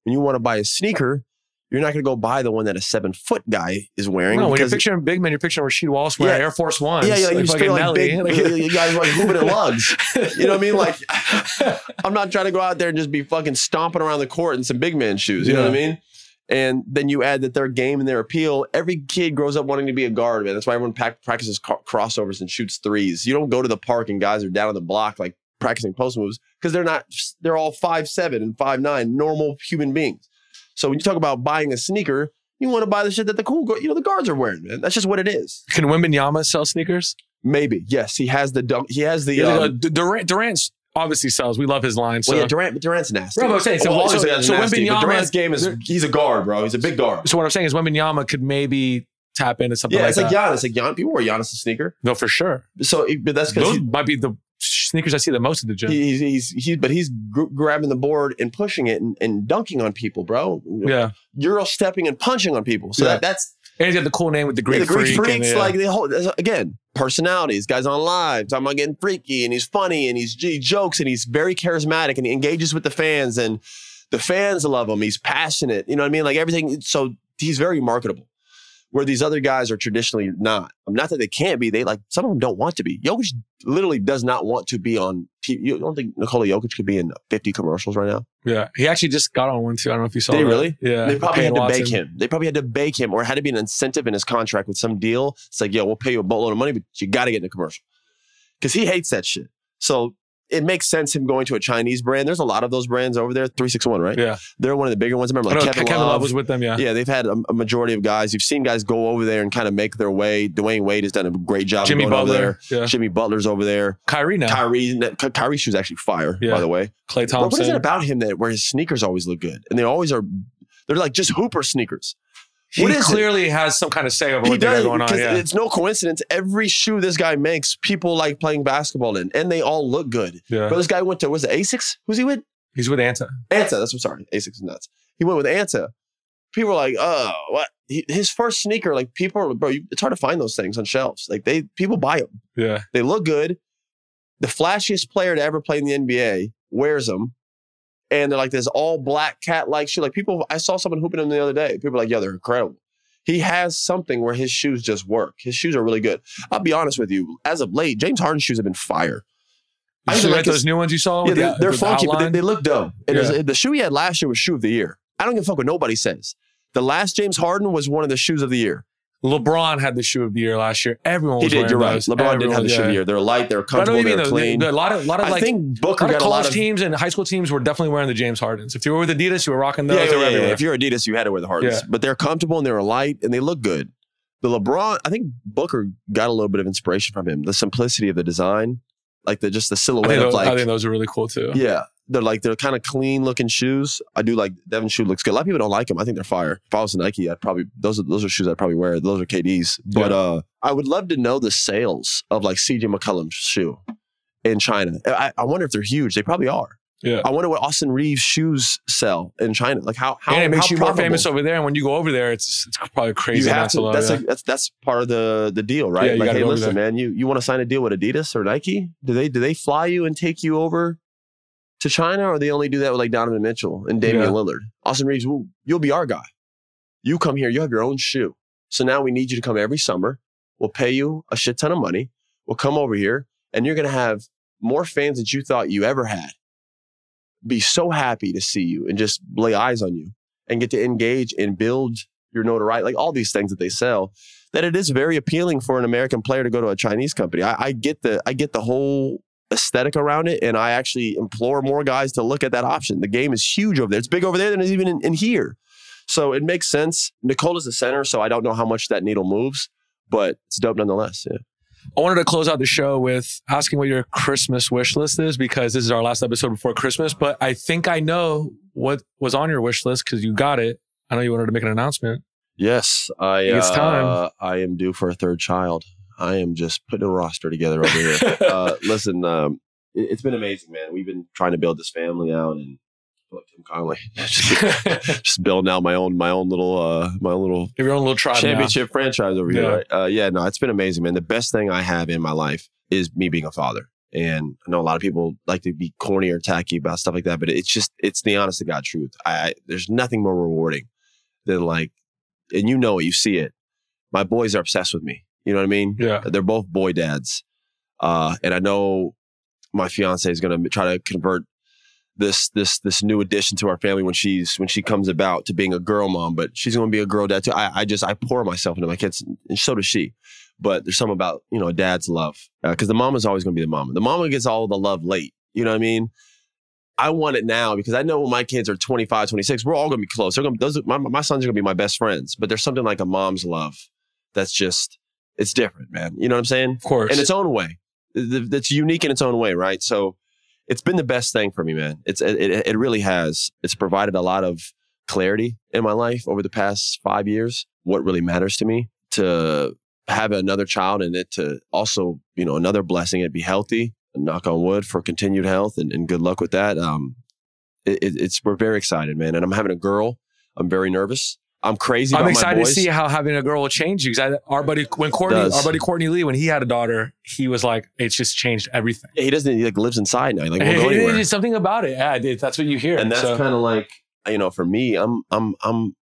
when you want to buy a sneaker you're not going to go buy the one that a seven foot guy is wearing No, when you're picturing big men, you're picturing Rasheed Wallace wearing Yeah. Air Force One. yeah, yeah, like you just fucking feel like big, (laughs) Like- you guys like hooping in lugs. You know what I mean? Like, (laughs) I'm not trying to go out there and just be fucking stomping around the court in some big man shoes. You know what I mean? And then you add that their game and their appeal. Every kid grows up wanting to be a guard, man. That's why everyone pack, practices ca- crossovers and shoots threes. You don't go to the park and guys are down on the block like practicing post moves because they're not. They're all five seven and five nine, normal human beings. So when you talk about buying a sneaker, you want to buy the shit that the cool, you know, the guards are wearing, man. That's just what it is. Can Wembanyama sell sneakers? Maybe yes, he has the dunk. He has the. Yeah, um, uh, Durant, Durant obviously sells. We love his line. So, well, yeah, Durant, Durant's nasty. But I'm saying, so- Well, so- so nasty, but Wembanyama- Durant's game is he's a guard, bro. He's a big guard. so what I'm saying is Wembanyama could maybe tap into something Yeah, like it's that. like Giannis. Like Gian, people wear Giannis a sneaker. no, for sure. So, but that's because Those might be the sneakers I see the most at the gym. he's he's he's but he's gr- grabbing the board and pushing it and, and dunking on people, bro. yeah. Euro stepping and punching on people. So Yeah. that, that's And he's got the cool name with the Greek, yeah, the Greek freak. freaks. and, yeah. Uh, like the whole again personalities. Guys on live talking about getting freaky and he's funny and he's he jokes and he's very charismatic and he engages with the fans and the fans love him. He's passionate. You know what I mean? Like everything. So he's very marketable. Where these other guys are traditionally not. Not that they can't be. They like some of them don't want to be. Jokic literally does not want to be on TV. You don't think Nikola Jokic could be in 50 commercials right now? Yeah, he actually just got on one too. I don't know if you saw. He that. really? Yeah, They probably had to Watson. bake him. They probably had to bake him, or had to be an incentive in his contract with some deal. It's like, yo, we'll pay you a boatload of money, but you got to get in the commercial because he hates that shit. So it makes sense him going to a Chinese brand. There's a lot of those brands over there. Three six one, right? Yeah, They're one of the bigger ones. I remember I like know, Kevin, Kevin, Love. Love was with them. Yeah, yeah, they've had a, a majority of guys. You've seen guys go over there and kind of make their way. Dwyane Wade has done a great job. Jimmy going over Butler. there. Yeah, Jimmy Butler's over there. Kyrie now. Kyrie, Ky- Kyrie's shoes actually fire, Yeah. by the way. Klay What- Thompson. what is it about him that where his sneakers always look good and they always are? They're like just Hooper sneakers. He What is it? clearly has some kind of say over He what they got does going on. Yeah, it's no coincidence. Every shoe this guy makes, people like playing basketball in, and they all look good. yeah. But this guy went to was it Asics? Who's he with? He's with Anta. Anta. That's what I'm sorry. Asics is nuts. He went with Anta. People were like, "Oh, what?" He, his first sneaker, like people, are, bro, you, it's hard to find those things on shelves. Like they, people buy them. Yeah, They look good. The flashiest player to ever play in the NBA wears them. And they're like this all black cat like shoe. Like people, I saw someone hooping them the other day. People like, yeah, they're incredible. He has something where his shoes just work. His shoes are really good. I'll be honest with you. As of late, James Harden's shoes have been fire. I you even see like those new ones you saw. Yeah, with they're, the- they're with the funky, but they, they look dope. And Yeah. the shoe he had last year was shoe of the year. I don't give a fuck what nobody says. The last James Harden was one of the shoes of the year. LeBron had the shoe of the year last year. Everyone was He did. wearing You're right. those. LeBron didn't have the shoe of the year. They're light. They're But I know comfortable. what you mean. They're though. clean. The- A lot of, lot of I like, think a Booker lot of got a lot college of teams and high school teams were definitely wearing the James Hardens. If you were with Adidas, you were rocking those. Yeah, yeah, were yeah, yeah. If you're Adidas, you had to wear the Hardens. Yeah. But they're comfortable and they were light and they look good. The LeBron, I think Booker got a little bit of inspiration from him. The simplicity of the design, like the just the I silhouette think, of those, like, I think those are really cool too. yeah, they're like they're kind of clean looking shoes. I do like Devin shoe looks good. A lot of people don't like them. I think they're fire. If I was a Nike, I'd probably those are those are shoes I'd probably wear. Those are KDs. But Yeah. uh, I would love to know the sales of like CJ McCollum's shoe in China. I, I wonder if they're huge. They probably are. Yeah. I wonder what Austin Reaves shoes sell in China. Like how how and it makes how you more famous over there. And when you go over there, it's it's probably crazy You have to, that's yeah. like that's that's part of the the deal, Yeah, right? you like, hey, listen, man, you you want to sign a deal with Adidas or Nike? Do they do they fly you and take you over to China, or they only do that with like Donovan Mitchell and Damian Yeah. Lillard? Austin Reaves, well, you'll be our guy. You come here, you have your own shoe. So now we need you to come every summer. We'll pay you a shit ton of money. We'll come over here, and you're gonna have more fans than you thought you ever had. Be so happy to see you and just lay eyes on you and get to engage and build your notoriety, like all these things that they sell, that it is very appealing for an American player to go to a Chinese company. I, I get the I get the whole aesthetic around it, and I actually implore more guys to look at that option. The game is huge over there. It's big over there than it's even in, in here. So it makes sense. Nikola is the center, so I don't know how much that needle moves, but it's dope nonetheless. Yeah. I wanted to close out the show with asking what your Christmas wish list is because this is our last episode before Christmas. But I think I know what was on your wish list because you got it. I know you wanted to make an announcement. Yes, I. It's uh, time. I am due for a third child. I am just putting a roster together over here. (laughs) uh, listen, um, it, has been amazing, man. We've been trying to build this family out, and like Tim Connelly, (laughs) just, (laughs) just building out my own my own little uh, my own little your own little tribe. now. championship franchise over here. Yeah. Right? Uh, yeah, no, it's been amazing, man. The best thing I have in my life is me being a father. And I know a lot of people like to be corny or tacky about stuff like that, but it's just it's the honest to God truth. I, I there's nothing more rewarding than like, and you know it, you see it. My boys are obsessed with me. You know what I mean? Yeah. They're both boy dads, uh, and I know my fiance is going to try to convert this this this new addition to our family when she's when she comes about to being a girl mom, but she's going to be a girl dad too. I, I just I pour myself into my kids, and so does she. But there's something about you know a dad's love because the mama's always going to be the mama. The mama gets all the love late. You know what I mean? I want it now because I know when my kids are 25, 26, we're all going to be close. They're going those my my sons are going to be my best friends. But there's something like a mom's love that's just it's different, man. You know what I'm saying? Of course. in its own way. Th- That's unique in its own way, right? So it's been the best thing for me, man. It's it, it, really has. It's provided a lot of clarity in my life over the past five years. What really matters to me to have another child and it to also, you know, another blessing. It be healthy. Knock on wood for continued health and, and good luck with that. Um, it- it's we're very excited, man. And I'm having a girl. I'm very nervous. I'm crazy. I'm excited to see how having a girl will change you. Because our buddy, when Courtney, Does. our buddy Courtney Lee, when he had a daughter, he was like, "It's just changed everything." Yeah, he doesn't. He like lives inside now. He like (laughs) won't go anywhere. There's something about it. Yeah, it- that's what you hear. and that's So- kind of like you know for me i'm i'm i'm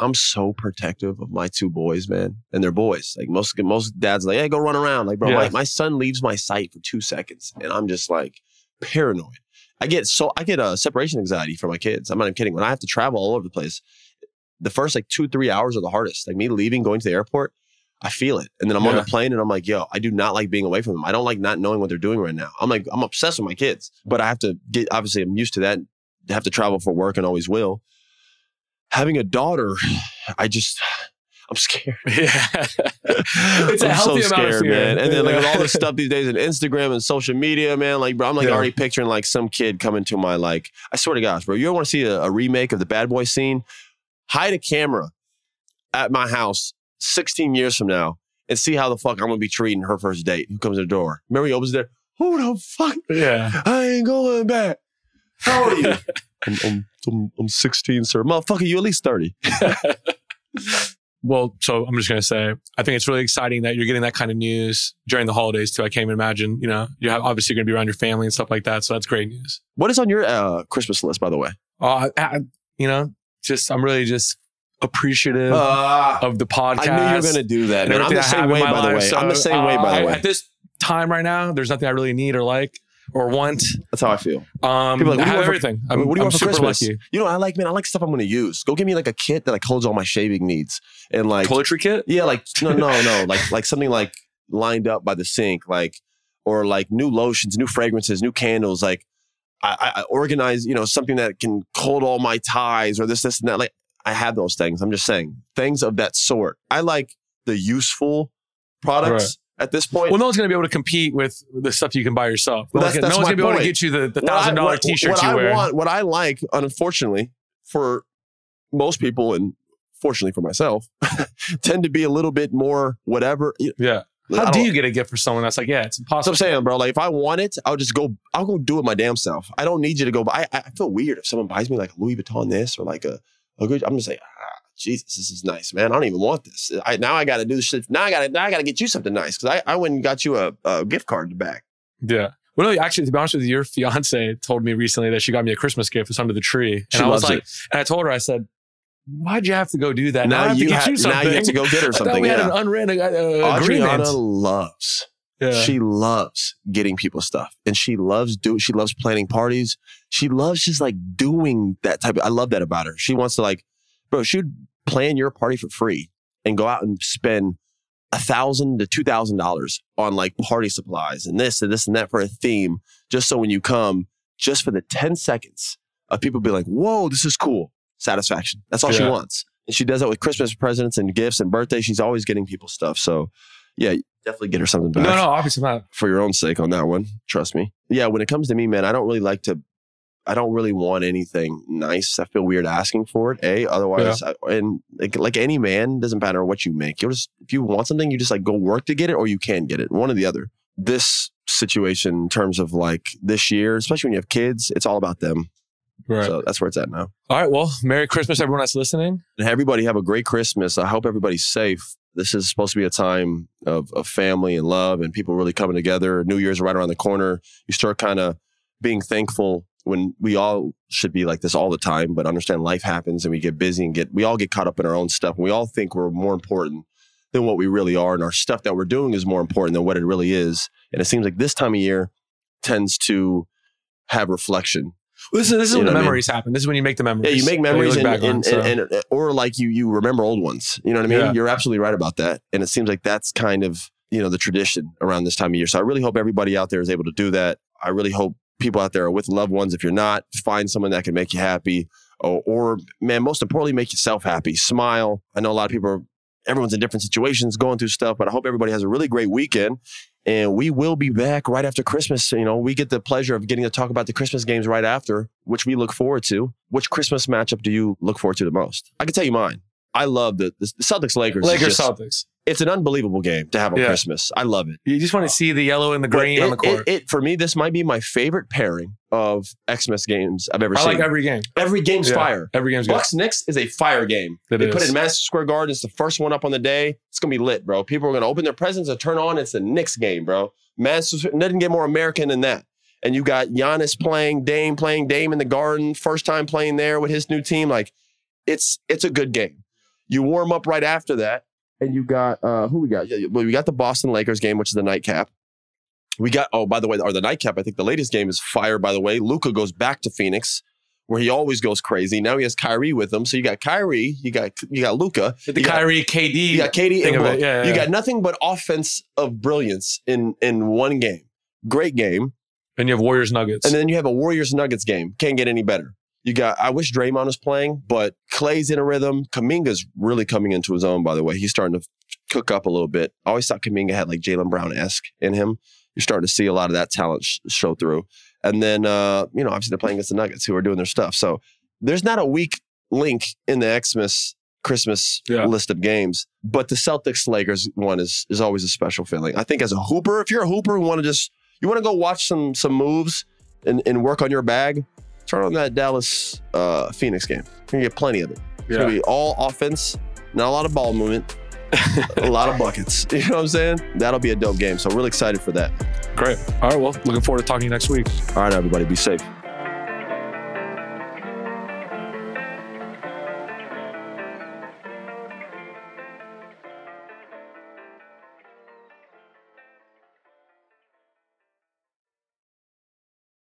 I'm so protective of my two boys, man, and they're boys. Like most most dads, like, hey, go run around. Like, bro, Yeah. my, my son leaves my sight for two seconds, and I'm just like paranoid. I get so I get a separation anxiety for my kids. I'm not even kidding. When I have to travel all over the place, the first like two three hours are the hardest. Like me leaving, going to the airport, I feel it, and then I'm on the plane, and I'm like, yo, I do not like being away from them. I don't like not knowing what they're doing right now. I'm like, I'm obsessed with my kids, but I have to get. Obviously, I'm used to that. Have to travel for work and always will. Having a daughter, I just. I'm scared. (laughs) Yeah. (laughs) it's a I'm healthy so amount of scared, fear. man. And then like with all Yeah. this (laughs) stuff these days in Instagram and social media, man, like bro, I'm like Yeah. already picturing like some kid coming to my like. I swear to gosh, bro, you ever want to see a, a remake of the Bad Boy scene? Hide a camera at my house 16 years from now and see how the fuck I'm gonna be treating her first date. Who comes to the door? Remember he opens there. Who the fuck? Yeah. I ain't going back. How old are you? (laughs) I'm, I'm, I'm, I'm 16, sir. Motherfucker, you at least 30. (laughs) Well, so I'm just going to say, I think it's really exciting that you're getting that kind of news during the holidays too. I can't even imagine, you know, you have obviously going to be around your family and stuff like that. So that's great news. What is on your uh, Christmas list, by the way? Uh, I- you know, just, I'm really just appreciative Uh, of the podcast. I knew you were going to do that, and man. I'm the same way, by the way. So, I'm the same way, by uh, the way. At this time right now, there's nothing I really need or like or want. That's how I feel. Um, People are like, what do I you have want for- everything. I'm, what do you I'm want for Christmas? lucky. You know, I like, man, I like stuff I'm going to use. Go give me like a kit that like holds all my shaving needs and like, Toiletry kit? yeah, like no, no, no, like like something like lined up by the sink, like or like new lotions, new fragrances, new candles, like. I, I- organize, you know, something that can hold all my ties or this, this, and that. Like I have those things. I'm just saying things of that sort. I like the useful products at this point. Well, no one's going to be able to compete with the stuff you can buy yourself. No Well, one's that's- no one's going to be able to get you the, the thousand dollar t-shirts you I wear. Want, what I like, unfortunately, for most people and fortunately for myself, (laughs) tend to be a little bit more whatever. Yeah. How don't- you get a gift for someone that's like, yeah, it's impossible. I'm saying, bro. Like if I want it, I'll just go. I'll go do it my damn self. I don't need you to go. buy. I, I feel weird if someone buys me like a Louis Vuitton this or like a a good. I'm just like, ah, Jesus, this is nice, man. I don't even want this. I now I got to do this shit. Now I got to now I got to get you something nice because I I went and got you a, a gift card to back. Yeah. Well, no, actually, to be honest with you, your fiance told me recently that she got me a Christmas gift. It's under the tree. And She I was like, it. and I told her, I said, why'd you have to go do that? Now, have to you get ha- you now you have to go get her something. we had an unwritten uh, uh, agreement. Adriana loves. Yeah. She loves getting people stuff, and she loves do. She loves planning parties. She loves just like doing that type. of I love that about her. She wants to like, bro. She would plan your party for free and go out and spend a thousand to two thousand dollars on like party supplies and this and this and that for a theme, just so when you come, just for the ten seconds of people be like, "Whoa, this is cool." Satisfaction. That's all she wants, and she does that with Christmas presents and gifts and birthdays. She's always getting people stuff. So, yeah, definitely get her something back no, no, obviously not. for your own sake on that one. Trust me. Yeah, when it comes to me, man, I don't really like to. I don't really want anything nice. I feel weird asking for it. A, otherwise, I, and like, like any man, doesn't matter what you make. You'll just if you want something, you just like go work to get it, or you can get it. One or the other. This situation, in terms of like this year, especially when you have kids, it's all about them. Right. So that's where it's at now. All right. Well, Merry Christmas, everyone that's listening. And everybody have a great Christmas. I hope everybody's safe. This is supposed to be a time of, of family and love and people really coming together. New Year's right around the corner. You start kind of being thankful when we all should be like this all the time, but understand life happens and we get busy and get, we all get caught up in our own stuff. And we all think we're more important than what we really are. And our stuff that we're doing is more important than what it really is. And it seems like this time of year tends to have reflection This is, this is You when the I mean? memories happen. This is when you make the memories. yeah, you make memories look and, back on, and, so. and, and- or like you you remember old ones. You know what I mean? Yeah. You're absolutely right about that. And it seems like that's kind of, you know, the tradition around this time of year. So I really hope everybody out there is able to do that. I really hope people out there are with loved ones. If you're not, find someone that can make you happy. Or, or man, most importantly, make yourself happy. Smile. I know a lot of people are everyone's in different situations going through stuff, but I hope everybody has a really great weekend. And we will be back right after Christmas. You know, we get the pleasure of getting to talk about the Christmas games right after, which we look forward to. Which Christmas matchup do you look forward to the most? I can tell you mine. I love the, the Celtics Lakers. Lakers Celtics. It's an unbelievable game to have on Yeah. Christmas. I love it. You just want to see the yellow and the green But on the court. It, it- for me, this might be my favorite pairing of Xmas games I've ever I seen. I like every game. every game's Yeah. fire. Every game's good. Bucks Knicks is a fire game. It they put it in Madison Square Garden. It's the first one up on the day. It's gonna be lit, bro. People are gonna open their presents and turn on. It's the Knicks game, bro. Madison doesn't get more American than that. And you got Giannis playing, Dame playing, Dame in the Garden, first time playing there with his new team. Like, it's it's a good game. You warm up right after that, and you got uh, who we got? Yeah, Well, we got the Boston Lakers game, which is the nightcap. We got oh, by the way, or the nightcap. I think the latest game is fire. By the way, Luka goes back to Phoenix, where he always goes crazy. Now he has Kyrie with him. So you got Kyrie, you got you got Luka, The you got, Kyrie, KD. you got KD, thing and of it. Yeah, You yeah. got nothing but offense of brilliance in in one game. Great game. and you have Warriors Nuggets. And then you have a Warriors Nuggets game. Can't get any better. You got, I wish Draymond was playing, but Klay's in a rhythm. Kuminga's really coming into his own, by the way. He's starting to cook up a little bit. I always thought Kaminga had like Jaylen Brown esque in him. You're starting to see a lot of that talent sh- show through. And then, uh, you know, obviously they're playing against the Nuggets who are doing their stuff. So there's not a weak link in the Xmas Christmas Yeah. list of games, but the Celtics Lakers one is is always a special feeling. I think as a hooper, if you're a hooper who want to just you want to go watch some some moves and, and work on your bag, turn on that Dallas uh, Phoenix game. You're gonna get plenty of it. It's yeah. gonna be all offense, not a lot of ball movement, a lot of buckets. (laughs) You know what I'm saying? That'll be a dope game. So really excited for that. Great. All right. Well, looking forward to talking to you next week. All right, everybody, be safe.